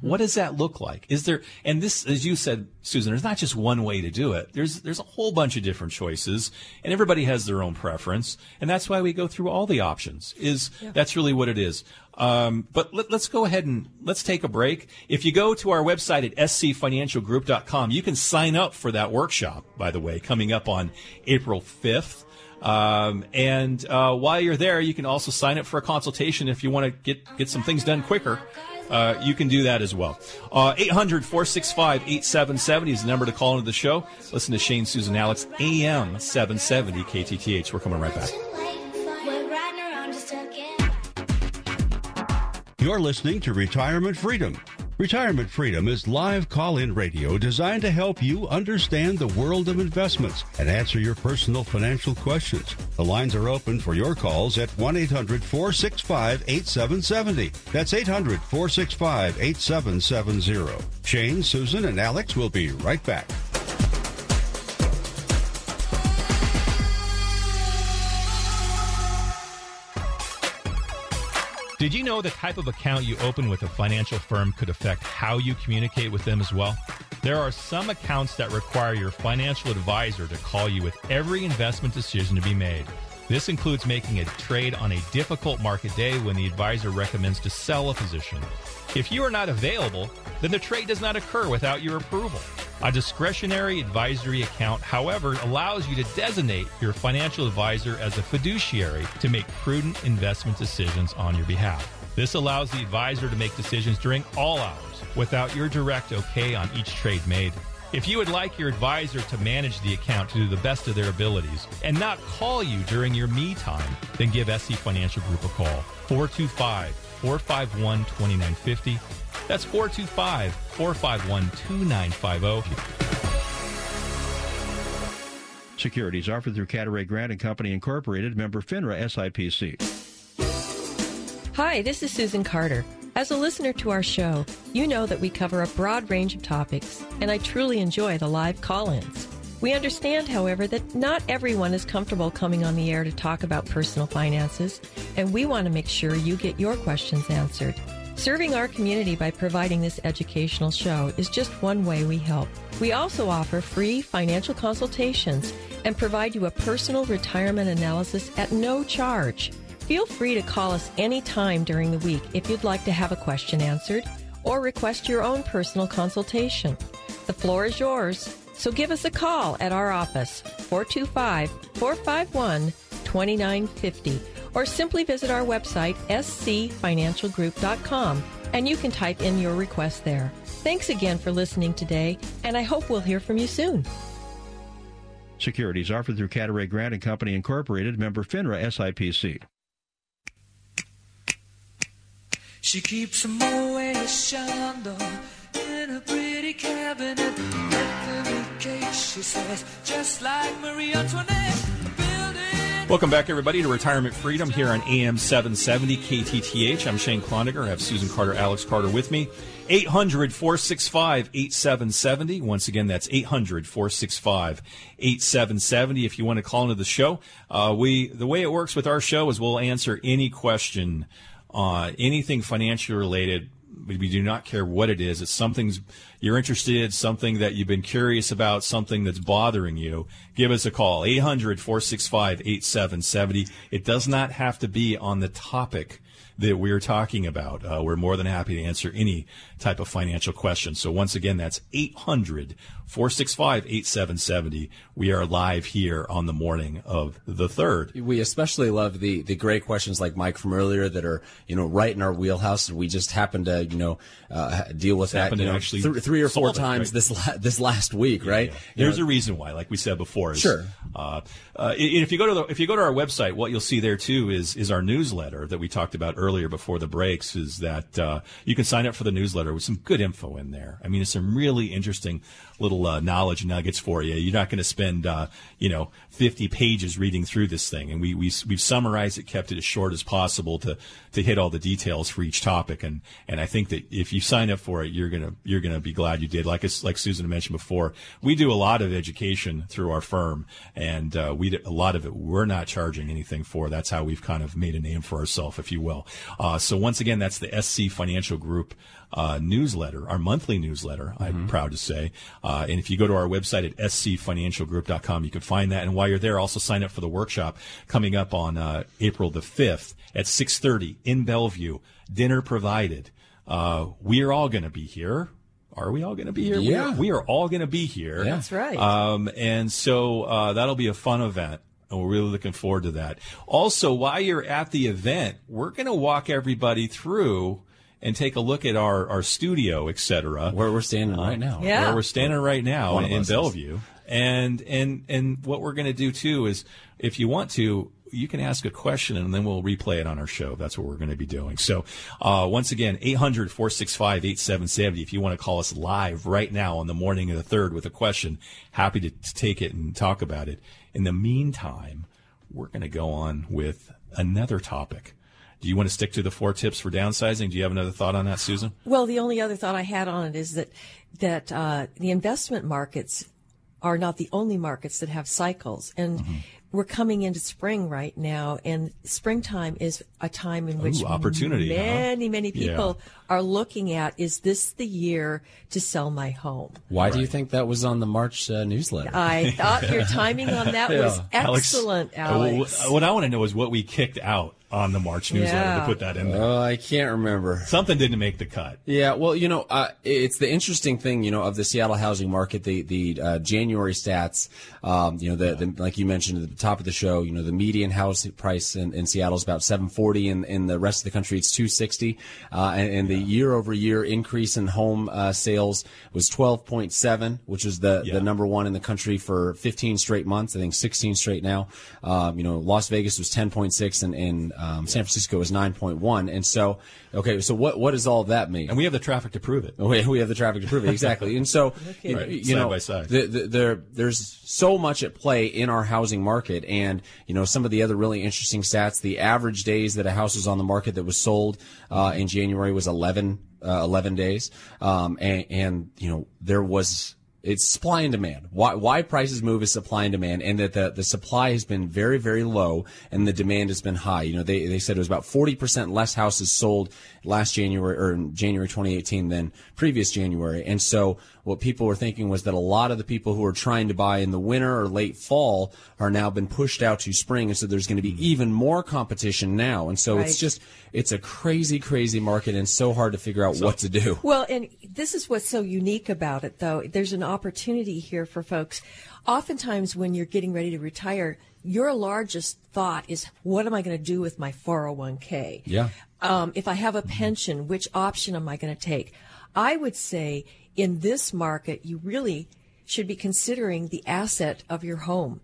What does that look like? Is there, and this, as you said, Susan, there's not just one way to do it. There's, there's a whole bunch of different choices and everybody has their own preference. And that's why we go through all the options is that's really what it is. Um, but let, us go ahead and let's take a break. If you go to our website at scfinancialgroup.com, you can sign up for that workshop, by the way, coming up on April 5th. Um, and uh, while you're there, you can also sign up for a consultation if you want to get get some things done quicker. Uh, you can do that as well. Uh, 800 465 8770 is the number to call into the show. Listen to Shane, Susan, Alex, AM 770 KTTH. We're coming right back. You're listening to Retirement Freedom. Retirement Freedom is live call in radio designed to help you understand the world of investments and answer your personal financial questions. The lines are open for your calls at 1 800 465 8770. That's 800 465 8770. Shane, Susan, and Alex will be right back. Did you know the type of account you open with a financial firm could affect how you communicate with them as well? There are some accounts that require your financial advisor to call you with every investment decision to be made. This includes making a trade on a difficult market day when the advisor recommends to sell a position. If you are not available, then the trade does not occur without your approval. A discretionary advisory account, however, allows you to designate your financial advisor as a fiduciary to make prudent investment decisions on your behalf. This allows the advisor to make decisions during all hours without your direct okay on each trade made. If you would like your advisor to manage the account to do the best of their abilities and not call you during your me time, then give SC Financial Group a call. 425 451 2950. That's 425 451 2950. Securities offered through Cadaret Grant and Company Incorporated, member FINRA SIPC. Hi, this is Susan Carter. As a listener to our show, you know that we cover a broad range of topics, and I truly enjoy the live call ins. We understand, however, that not everyone is comfortable coming on the air to talk about personal finances, and we want to make sure you get your questions answered. Serving our community by providing this educational show is just one way we help. We also offer free financial consultations and provide you a personal retirement analysis at no charge. Feel free to call us anytime during the week if you'd like to have a question answered or request your own personal consultation. The floor is yours, so give us a call at our office, 425 451 2950, or simply visit our website, scfinancialgroup.com, and you can type in your request there. Thanks again for listening today, and I hope we'll hear from you soon. Securities offered through Cadaret Grant and Company Incorporated, member FINRA SIPC. She keeps a Moet Chandon in a pretty cabinet. Every case, she says, just like Marie Antoinette. Welcome back, everybody, to Retirement Freedom here on AM 770 KTTH. I'm Shane Cloninger. I have Susan Carter, Alex Carter with me. 800 465 8770. Once again, that's 800 465 8770. If you want to call into the show, uh, we the way it works with our show is we'll answer any question uh, anything financially related. We do not care what it is. It's something you're interested, something that you've been curious about, something that's bothering you. Give us a call, 800 465 8770. It does not have to be on the topic that we're talking about. Uh, we're more than happy to answer any type of financial question. So once again, that's 800 465 8770. We are live here on the morning of the third. We especially love the, the great questions like Mike from earlier that are, you know, right in our wheelhouse. We just happen to, you know, uh, deal with that you know, actually th- three or four it, times right? this la- this last week, Yeah, right? yeah. There's know, a reason why, like we said before. is, Sure. Uh, uh, if you go to the, if you go to our website, what you'll see there too is is our newsletter that we talked about earlier before the breaks. Is that uh, you can sign up for the newsletter with some good info in there. I mean, it's some really interesting little uh, knowledge nuggets for you. You're not going to spend uh, you know 50 pages reading through this thing, and we we we've summarized it, kept it as short as possible to to hit all the details for each topic. And and I think that if you sign up for it, you're gonna you're gonna be glad you did. Like like Susan mentioned before, we do a lot of education through our firm, and uh, we a lot of it we're not charging anything for. That's how we've kind of made a name for ourselves, if you will. Uh, so once again, that's the SC Financial Group uh, newsletter, our monthly newsletter, I'm proud to say. Uh, and if you go to our website at scfinancialgroup.com, you can find that. And while you're there, also sign up for the workshop coming up on uh, April the 5th at 6.30 in Bellevue, dinner provided. Uh, we are all going to be here. Are we all going to be here? We Yeah. are, we are all going to be here. Yeah. That's right. Um, and so uh, that'll be a fun event. And we're really looking forward to that. Also, while you're at the event, we're going to walk everybody through and take a look at our, our studio, et cetera, where we're standing right now. Yeah. where we're standing right now One in, of in is. Bellevue. And and and what we're going to do too is, if you want to, you can ask a question and then we'll replay it on our show. That's what we're going to be doing. So, uh, once again, 800 465 8770. If you want to call us live right now on the morning of the third with a question, happy to, to take it and talk about it. In the meantime, we're going to go on with another topic. Do you want to stick to the four tips for downsizing? Do you have another thought on that, Susan? Well, the only other thought I had on it is that that uh, the investment markets are not the only markets that have cycles, and Mm-hmm. we're coming into spring right now, and springtime is a time in which Ooh, opportunity, huh? many many Yeah. people are looking at: is this the year to sell my home? Why do you think that was on the March uh, newsletter? I thought your timing on that [laughs] was excellent, uh, Alex. what I want to know is what we kicked out on the March newsletter Yeah. to put that in there. Oh, I can't remember. Something didn't make the cut. Yeah, well, you know, uh, it's the interesting thing, you know, of the Seattle housing market. The the uh, January stats, um, you know, the, the like you mentioned at the top of the show, you know, the median house price in, in Seattle is about seven forty, and in the rest of the country it's two sixty, uh, and, and the year over year increase in home uh, sales was twelve point seven, which is the Yeah. the number one in the country for fifteen straight months. I think sixteen straight now. Um, you know, Las Vegas was ten point six, and, and um, San Francisco was nine point one, and so okay, so what what does all that mean? And we have the traffic to prove it. We, we have the traffic to prove it exactly, and so [laughs] you, Right, you side know, by side. the, the, there there's so much at play in our housing market, and you know some of the other really interesting stats. The average days that a house was on the market that was sold uh, in January was 11, uh, 11 days, um, and, and you know there was it's supply and demand. Why, why prices move is supply and demand, and that the, the supply has been very, very low and the demand has been high. You know, they, they said it was about 40% less houses sold last January or in January 2018 than previous January. And so what people were thinking was that a lot of the people who are trying to buy in the winter or late fall are now been pushed out to spring. And so there's going to be mm-hmm. even more competition now. And so Right. it's just, it's a crazy, crazy market and so hard to figure out what to do. Well, and this is what's so unique about it, though. There's an opportunity here for folks. Oftentimes, when you're getting ready to retire, your largest thought is, what am I going to do with my 401k? Yeah. Um, if I have a pension, which option am I going to take? I would say in this market, you really should be considering the asset of your home.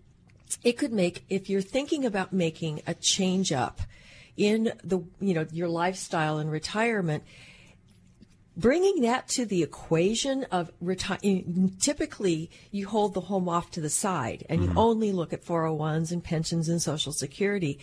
It could make, if you're thinking about making a change up in the, you know, your lifestyle and retirement, bringing that to the equation of retire typically you hold the home off to the side and you mm-hmm. only look at 401s and pensions and social security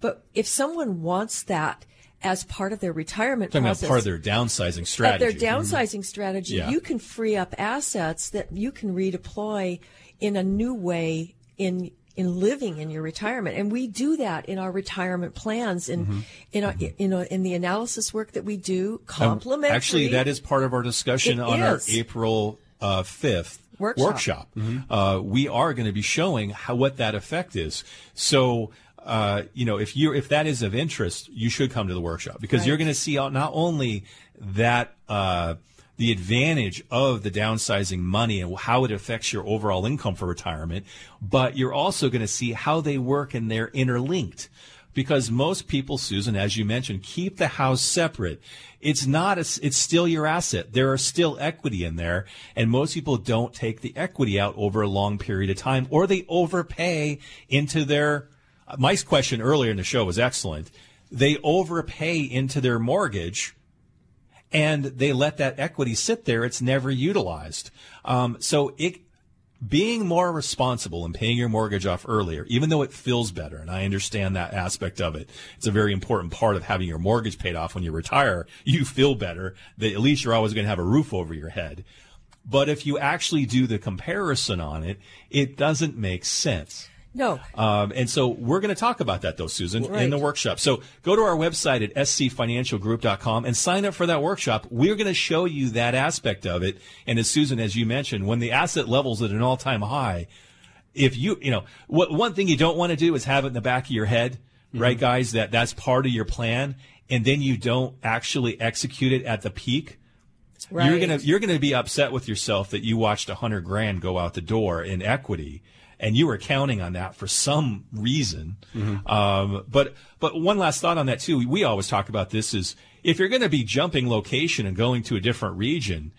but if someone wants that as part of their retirement Talking about part of their downsizing strategy. their downsizing strategy Yeah. you can free up assets that you can redeploy in a new way in in living in your retirement and we do that in our retirement plans and Mm-hmm. in our you know in the analysis work that we do complimentary Um, Actually, that is part of our discussion It on is. our April uh, 5th Workshop. Uh, we are going to be showing how what that effect is. So, uh, you know, if you if that is of interest, you should come to the workshop because Right. you're going to see not only that uh, the advantage of the downsizing money and how it affects your overall income for retirement, but you're also going to see how they work and they're interlinked because most people, Susan, as you mentioned, keep the house separate. It's not, a, it's still your asset. There are still equity in there. And most people don't take the equity out over a long period of time or they overpay into their, uh, my question earlier in the show was excellent. They overpay into their mortgage and they let that equity sit there. It's never utilized. Um, so it, being more responsible and paying your mortgage off earlier, even though it feels better, and I understand that aspect of it, it's a very important part of having your mortgage paid off when you retire. You feel better that at least you're always going to have a roof over your head. But if you actually do the comparison on it, it doesn't make sense. No Um, and so we're going to talk about that though, Susan, in the workshop. So go to our website at scfinancialgroup.com and sign up for that workshop. We're going to show you that aspect of it. And as Susan, as you mentioned, when the asset levels at an all time high, if you, you know, what one thing you don't want to do is have it in the back of your head, right, guys, that that's part of your plan. And then you don't actually execute it at the peak. You're gonna you're gonna be upset with yourself that you watched a hundred grand go out the door in equity, and you were counting on that for some reason. Um, but but one last thought on that too. We always talk about this is if you're going to be jumping location and going to a different region.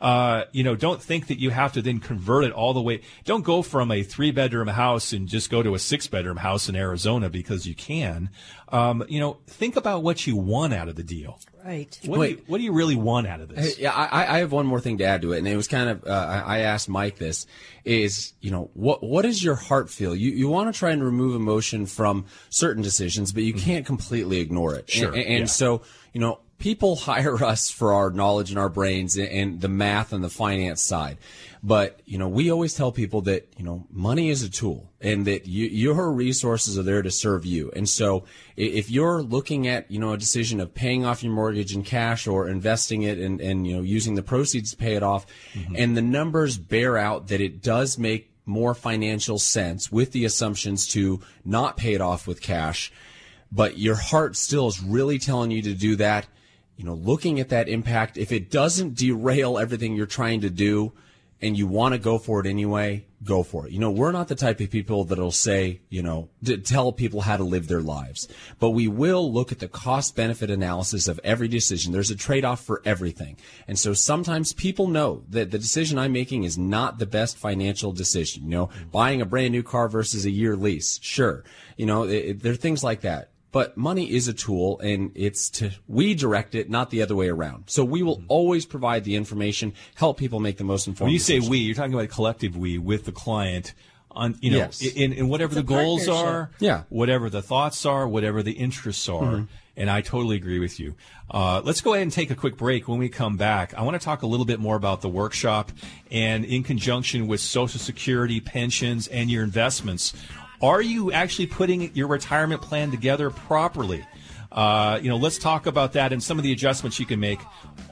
Uh, you know, don't think that you have to then convert it all the way. Don't go from a three bedroom house and just go to a six bedroom house in Arizona because you can. Um, you know, think about what you want out of the deal. Right. What, do you, what do you really want out of this? Hey, yeah, I, I have one more thing to add to it, and it was kind of uh, I I asked Mike this: is you know what what does your heart feel? You you want to try and remove emotion from certain decisions, but you can't completely ignore it. Sure, And, and yeah. so you know people hire us for our knowledge and our brains and, the math and the finance side. But you know, we always tell people that you know money is a tool, and that you, your resources are there to serve you. And so, if you're looking at you know a decision of paying off your mortgage in cash or investing it and and you know using the proceeds to pay it off, mm-hmm. and the numbers bear out that it does make more financial sense with the assumptions to not pay it off with cash, but your heart still is really telling you to do that you know, looking at that impact, if it doesn't derail everything you're trying to do and you want to go for it anyway, go for it. You know, we're not the type of people that'll say, you know, tell people how to live their lives, but we will look at the cost benefit analysis of every decision. There's a trade off for everything. And so sometimes people know that the decision I'm making is not the best financial decision. You know, buying a brand new car versus a year lease. Sure. You know, it, it- there are things like that. But money is a tool and it's to, we direct it, not the other way around. So we will always provide the information, help people make the most informed When you say we, you're talking about collective we with the client on you know Yes. in, in whatever It's the goals are, Yeah. Mm-hmm. whatever the thoughts are, whatever the interests are. And I totally agree with you. Uh, let's go ahead and take a quick break. When we come back, I want to talk a little bit more about the workshop and in conjunction with Social Security, pensions, and your investments. Are you actually putting your retirement plan together properly? Uh, you know, let's talk about that and some of the adjustments you can make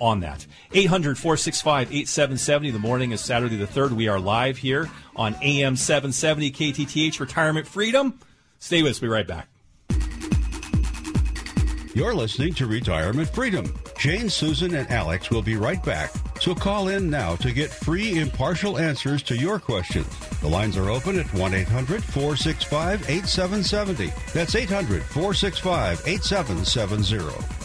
on that. 800 465 8770. The morning is Saturday the 3rd. We are live here on AM 770 KTTH Retirement Freedom. Stay with us. We'll be right back. You're listening to Retirement Freedom. Shane, Susan, and Alex will be right back. So call in now to get free impartial answers to your questions. The lines are open at 1 800 465 8770. That's 800 465 8770.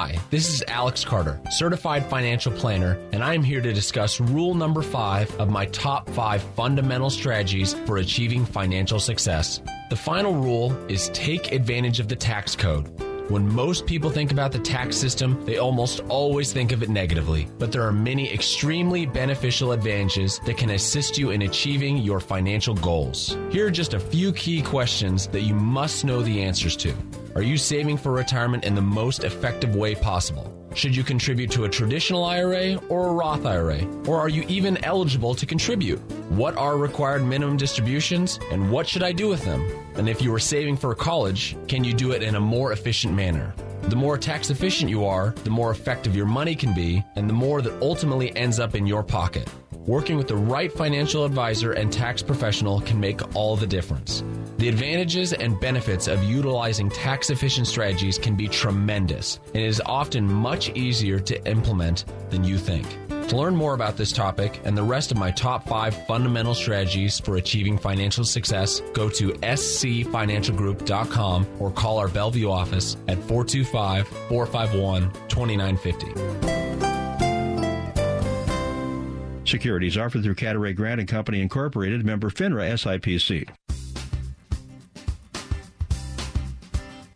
Hi, this is Alex Carter, certified financial planner, and I'm here to discuss rule number five of my top five fundamental strategies for achieving financial success. The final rule is take advantage of the tax code. When most people think about the tax system, they almost always think of it negatively, but there are many extremely beneficial advantages that can assist you in achieving your financial goals. Here are just a few key questions that you must know the answers to. Are you saving for retirement in the most effective way possible? Should you contribute to a traditional IRA or a Roth IRA? Or are you even eligible to contribute? What are required minimum distributions and what should I do with them? And if you are saving for college, can you do it in a more efficient manner? The more tax efficient you are, the more effective your money can be, and the more that ultimately ends up in your pocket. Working with the right financial advisor and tax professional can make all the difference. The advantages and benefits of utilizing tax efficient strategies can be tremendous, and is often much easier to implement than you think. To learn more about this topic and the rest of my top five fundamental strategies for achieving financial success, go to scfinancialgroup.com or call our Bellevue office at 425 451 2950. Securities offered through Cadaret Grant and Company Incorporated, member FINRA SIPC.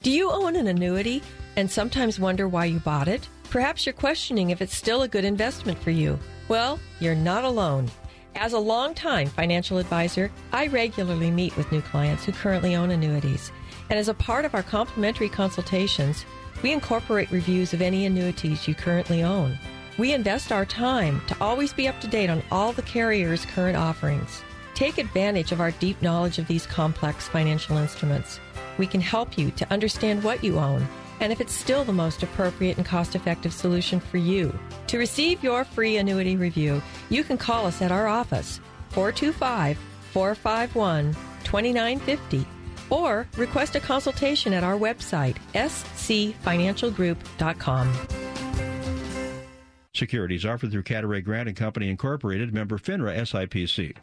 Do you own an annuity and sometimes wonder why you bought it? Perhaps you're questioning if it's still a good investment for you. Well, you're not alone. As a longtime financial advisor, I regularly meet with new clients who currently own annuities. And as a part of our complimentary consultations, we incorporate reviews of any annuities you currently own. We invest our time to always be up to date on all the carriers' current offerings. Take advantage of our deep knowledge of these complex financial instruments. We can help you to understand what you own and if it's still the most appropriate and cost effective solution for you. To receive your free annuity review, you can call us at our office, 425 451 2950, or request a consultation at our website, scfinancialgroup.com. Securities offered through Cadaret Grant and Company Incorporated, member FINRA SIPC.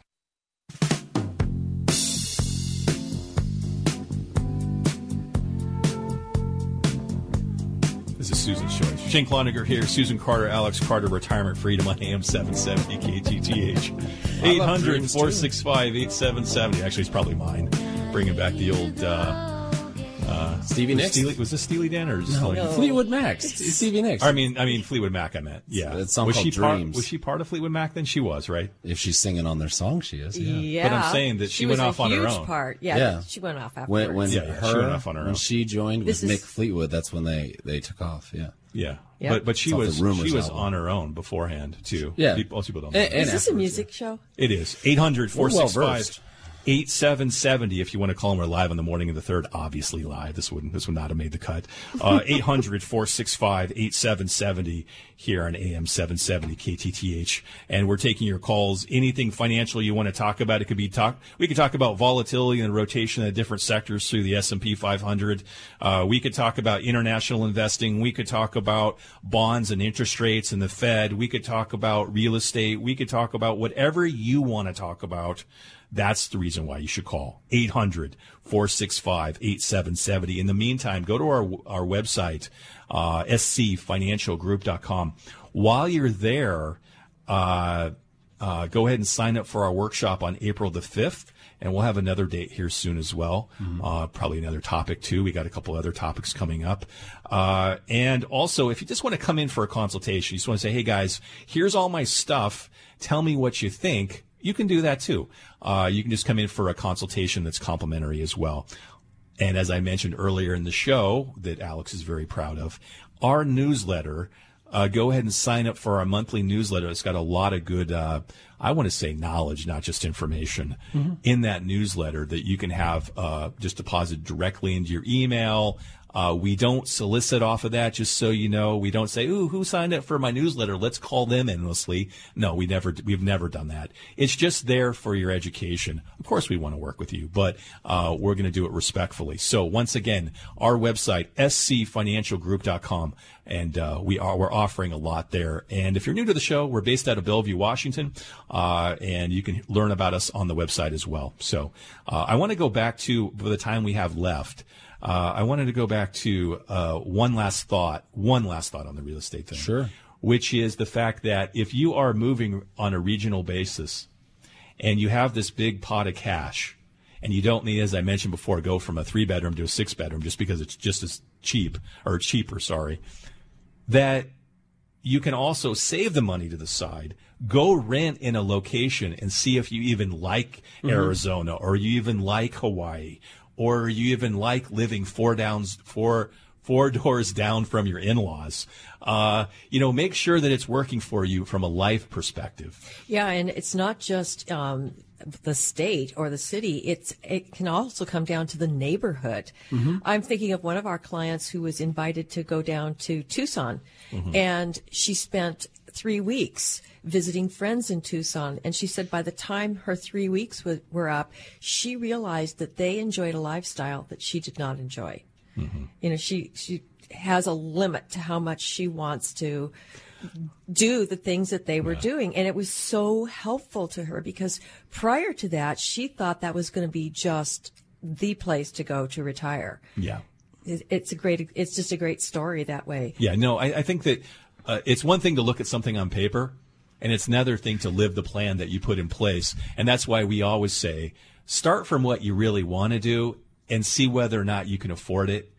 This is Susan's choice. Shane Cloninger here, Susan Carter, Alex Carter, Retirement Freedom on AM 770 KTTH. 800 465 8770. Actually, it's probably mine. Bringing back the old. Uh, uh, Stevie was Nicks? Steely- was this Steely Dan or just No, like Fleetwood Mac. Stevie Nicks. I mean, I mean Fleetwood Mac. I meant, yeah. It's a song was called she part? Dreams. Was she part of Fleetwood Mac? Then she was, right? If she's singing on their song, she is. Yeah. Yeah, But I'm saying that she was went off on her huge own. Part. Yeah, Yeah. she went off after. When, when Yeah, yeah, her, she went off on her when own. she joined This with is- Mick Fleetwood, that's when they they took off. Yeah. Yeah, Yeah. but but she It's was Rumors she was album. on her own beforehand too. Yeah. people, most people don't. Know And- and is this a afterwards, music show? It is 800 465 well-versed. 8770 if you want to call them. We're live on the morning of the third, obviously live. This would this would not have made the cut. Uh, [laughs] 800 465 8770 here on AM 770 KTTH. And we're taking your calls. Anything financial you want to talk about. It could be talk. We could talk about volatility and rotation of different sectors through the S&P 500. Uh, we could talk about international investing. We could talk about bonds and interest rates and the Fed. We could talk about real estate. We could talk about whatever you want to talk about. That's the reason why you should call 800 465 8770. In the meantime, go to our, our website, uh, scfinancialgroup.com. While you're there, uh, uh, go ahead and sign up for our workshop on April the 5th. And we'll have another date here soon as well. Uh, probably another topic too. We got a couple other topics coming up. Uh, and also, if you just want to come in for a consultation, you just want to say, hey guys, here's all my stuff. Tell me what you think. You can do that too. Uh, you can just come in for a consultation that's complimentary as well. And as I mentioned earlier in the show, that Alex is very proud of, our newsletter. Uh, go ahead and sign up for our monthly newsletter. It's got a lot of good, uh, I want to say knowledge, not just information, in that newsletter that you can have uh, just deposited directly into your email. Uh, we don't solicit off of that, just so you know. We don't say, "Ooh, who signed up for my newsletter? Let's call them endlessly." No, we never, we've never done that. It's just there for your education. Of course, we want to work with you, but uh, we're going to do it respectfully. So, once again, our website scfinancialgroup.com, and uh, we are we're offering a lot there. And if you're new to the show, we're based out of Bellevue, Washington, uh, and you can learn about us on the website as well. So, uh, I want to go back to the time we have left. Uh, I wanted to go back to uh, one last thought, one last thought on the real estate thing. Sure. Which is the fact that if you are moving on a regional basis and you have this big pot of cash and you don't need, as I mentioned before, go from a three bedroom to a six bedroom just because it's just as cheap or cheaper, sorry, that you can also save the money to the side, go rent in a location and see if you even like Arizona or you even like Hawaii or you even like living four downs, four, four [laughs] doors down from your in-laws. Uh, you know, make sure that it's working for you from a life perspective. Yeah, and it's not just um, the state or the city. It's it can also come down to the neighborhood. I'm thinking of one of our clients who was invited to go down to Tucson, and she spent three weeks visiting friends in Tucson. And she said by the time her three weeks wa- were up, she realized that they enjoyed a lifestyle that she did not enjoy. Mm-hmm. You know, she she has a limit to how much she wants to do the things that they were doing. And it was so helpful to her because prior to that, she thought that was going to be just the place to go to retire. Yeah. It's a great, it's just a great story that way. Yeah, no, I, I think that uh, it's one thing to look at something on paper, and it's another thing to live the plan that you put in place. And that's why we always say start from what you really want to do and see whether or not you can afford it,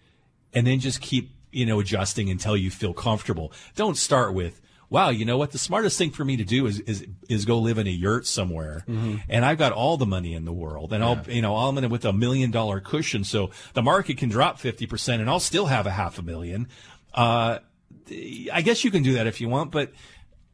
and then just keep you know adjusting until you feel comfortable. Don't start with. Wow, you know what? The smartest thing for me to do is is, is go live in a yurt somewhere, and I've got all the money in the world, and I'll you know I'm in it with a million dollar cushion, so the market can drop fifty percent, and I'll still have a half a million. Uh, I guess you can do that if you want, but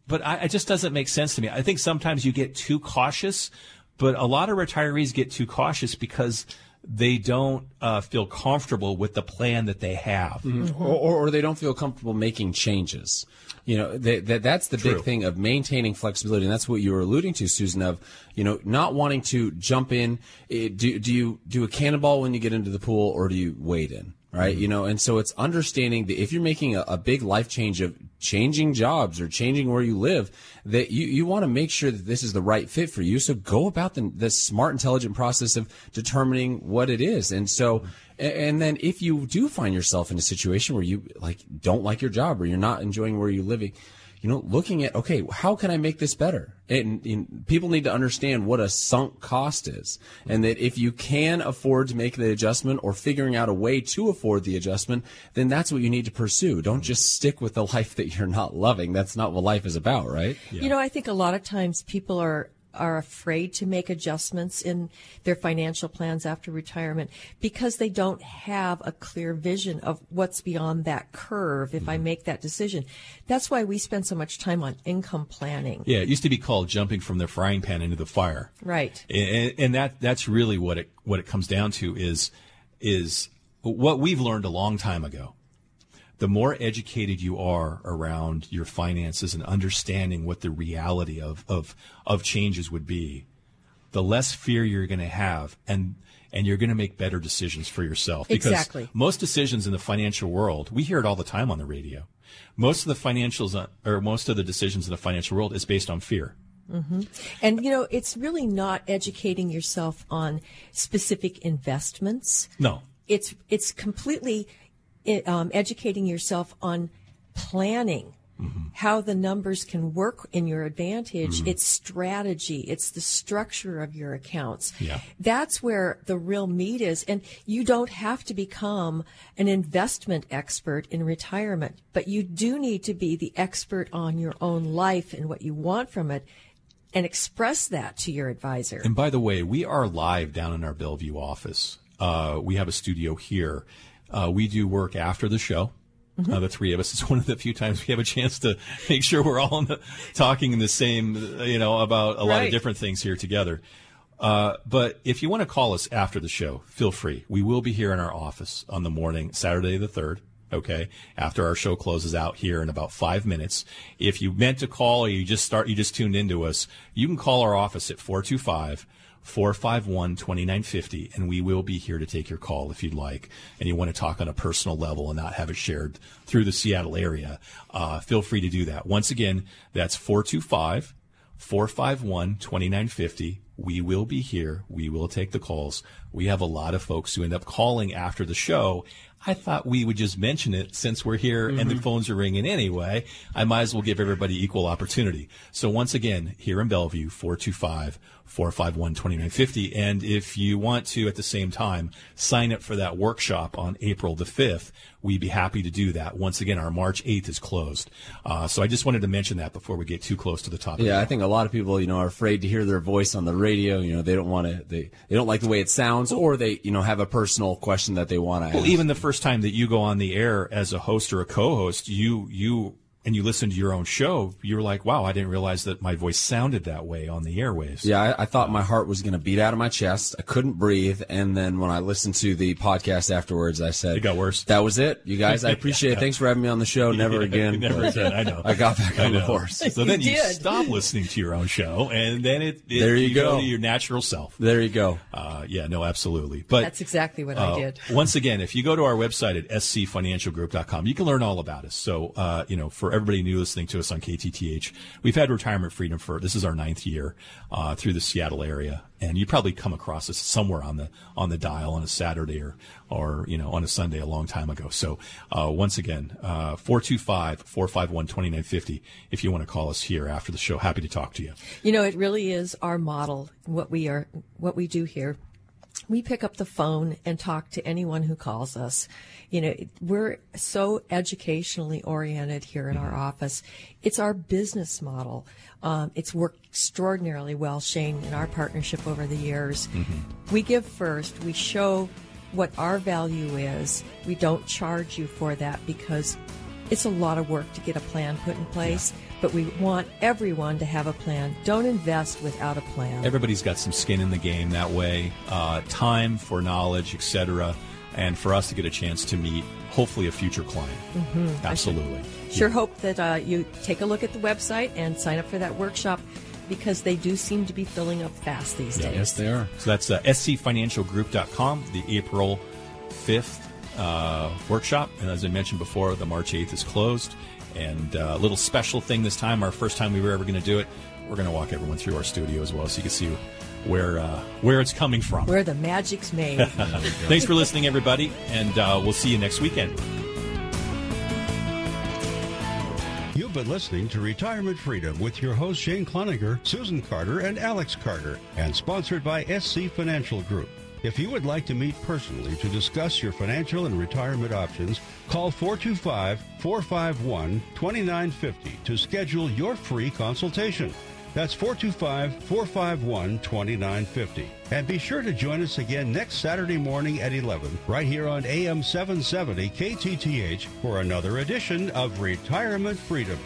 but I, it just doesn't make sense to me. I think sometimes you get too cautious, but a lot of retirees get too cautious because they don't uh, feel comfortable with the plan that they have. or, or, or they don't feel comfortable making changes. You know, they, that that's the True. big thing of maintaining flexibility, and that's what you were alluding to, Susan. Of you know, not wanting to jump in. Do do you do a cannonball when you get into the pool, or do you wade in? Right? Mm-hmm. You know, and so it's understanding that if you're making a, a big life change of changing jobs or changing where you live, that you, you want to make sure that this is the right fit for you. So go about the, the smart, intelligent process of determining what it is. And so, a- and then if you do find yourself in a situation where you like don't like your job or you're not enjoying where you're living, you know, looking at okay, how can I make this better? And, and people need to understand what a sunk cost is, and that if you can afford to make the adjustment or figuring out a way to afford the adjustment, then that's what you need to pursue. Don't just stick with the [laughs] life that you're not loving. That's not what life is about, right? You know, I think a lot of times people are are afraid to make adjustments in their financial plans after retirement because they don't have a clear vision of what's beyond that curve if I mm-hmm. make that decision. That's why we spend so much time on income planning. Yeah, it used to be called jumping from the frying pan into the fire. Right. and, and that that's really what it what it comes down to is is what we've learned a long time ago. The more educated you are around your finances and understanding what the reality of of of changes would be, the less fear you're going to have and and you're going to make better decisions for yourself because Exactly. most decisions in the financial world we hear it all the time on the radio most of the financials uh, or most of the decisions in the financial world is based on fear Mm-hmm. And you know, it's really not educating yourself on specific investments. no It's it's completely um, educating yourself on planning. How the numbers can work in your advantage. It's strategy. It's the structure of your accounts. Yeah. That's where the real meat is. And you don't have to become an investment expert in retirement, but you do need to be the expert on your own life and what you want from it and express that to your advisor. And by the way, we are live down in our Bellevue office. Uh, we have a studio here. Uh, we do work after the show. Mm-hmm. Uh, the three of us. It's [laughs] one of the few times we have a chance to make sure we're all in the, talking in the same, you know, about a lot of different things here together. Uh, but if you want to call us after the show, feel free. We will be here in our office on the morning, Saturday the 3rd. Okay. After our show closes out here in about five minutes. If you meant to call or you just start, you just tuned into us, you can call our office at 425 451 2950 and we will be here to take your call if you'd like. And you want to talk on a personal level and not have it shared through the Seattle area. Uh, feel free to do that. Once again, that's 425 451 2950. We will be here. We will take the calls. We have a lot of folks who end up calling after the show. I thought we would just mention it since we're here and the phones are ringing anyway. I might as well give everybody equal opportunity. So once again, here in Bellevue, 425 451 2950. And if you want to at the same time sign up for that workshop on April the 5th, we'd be happy to do that. Once again, our March 8th is closed. Uh, so I just wanted to mention that before we get too close to the topic. Yeah, I think a lot of people, you know, are afraid to hear their voice on the radio. You know, they don't want to, they, they don't like the way it sounds, or they, you know, have a personal question that they want to Well, ask. even the first time that you go on the air as a host or a co-host, you you and you listen to your own show, you're like, "Wow, I didn't realize that my voice sounded that way on the airwaves." Yeah, I, I thought my heart was going to beat out of my chest. I couldn't breathe, and then when I listened to the podcast afterwards, I said, It got worse. That was it, you guys. I [laughs] appreciate it. Thanks for having me on the show. Never [laughs] again. Never But again. I know. I got back I on the know. horse. So then [laughs] you, did. stop listening to your own show, and then it, it There you go. go. to your natural self. There you go. Uh, yeah, no, absolutely. But That's exactly what uh, I did. once again, if you go to our website at scfinancialgroup.com, you can learn all about us. So, uh, you know, for everybody new listening to us on KTTH, we've had retirement freedom for this is our ninth year uh, through the Seattle area, and you probably come across us somewhere on the on the dial on a Saturday or or you know on a Sunday a long time ago. So, uh, once again, uh, 425 451 2950 if you want to call us here after the show. Happy to talk to you. You know, it really is our model. What we are, what we do here. We pick up the phone and talk to anyone who calls us. You know, we're so educationally oriented here in our office. It's our business model. Um, it's worked extraordinarily well, Shane, in our partnership over the years. We give first. We show what our value is. We don't charge you for that because it's a lot of work to get a plan put in place, but we want everyone to have a plan. Don't invest without a plan. everybody's got some skin in the game that way uh, time for knowledge etc and for us to get a chance to meet hopefully a future client absolutely Sure hope that uh, you take a look at the website and sign up for that workshop because they do seem to be filling up fast these days. Yes, they are. so that's uh, scfinancialgroup.com the april 5th uh, workshop. And as I mentioned before, the March 8th is closed. And uh, a little special thing this time, our first time we were ever going to do it, we're going to walk everyone through our studio as well so you can see where uh, where it's coming from. Where the magic's made. [laughs] Thanks for listening, everybody, and uh, we'll see you next weekend. You've been listening to Retirement Freedom with your hosts Shane Cloninger, Susan Carter, and Alex Carter, and sponsored by SC Financial Group. If you would like to meet personally to discuss your financial and retirement options, call 425 451 2950 to schedule your free consultation. That's 425 451 2950. And be sure to join us again next Saturday morning at 11, right here on AM 770 KTTH for another edition of Retirement Freedom.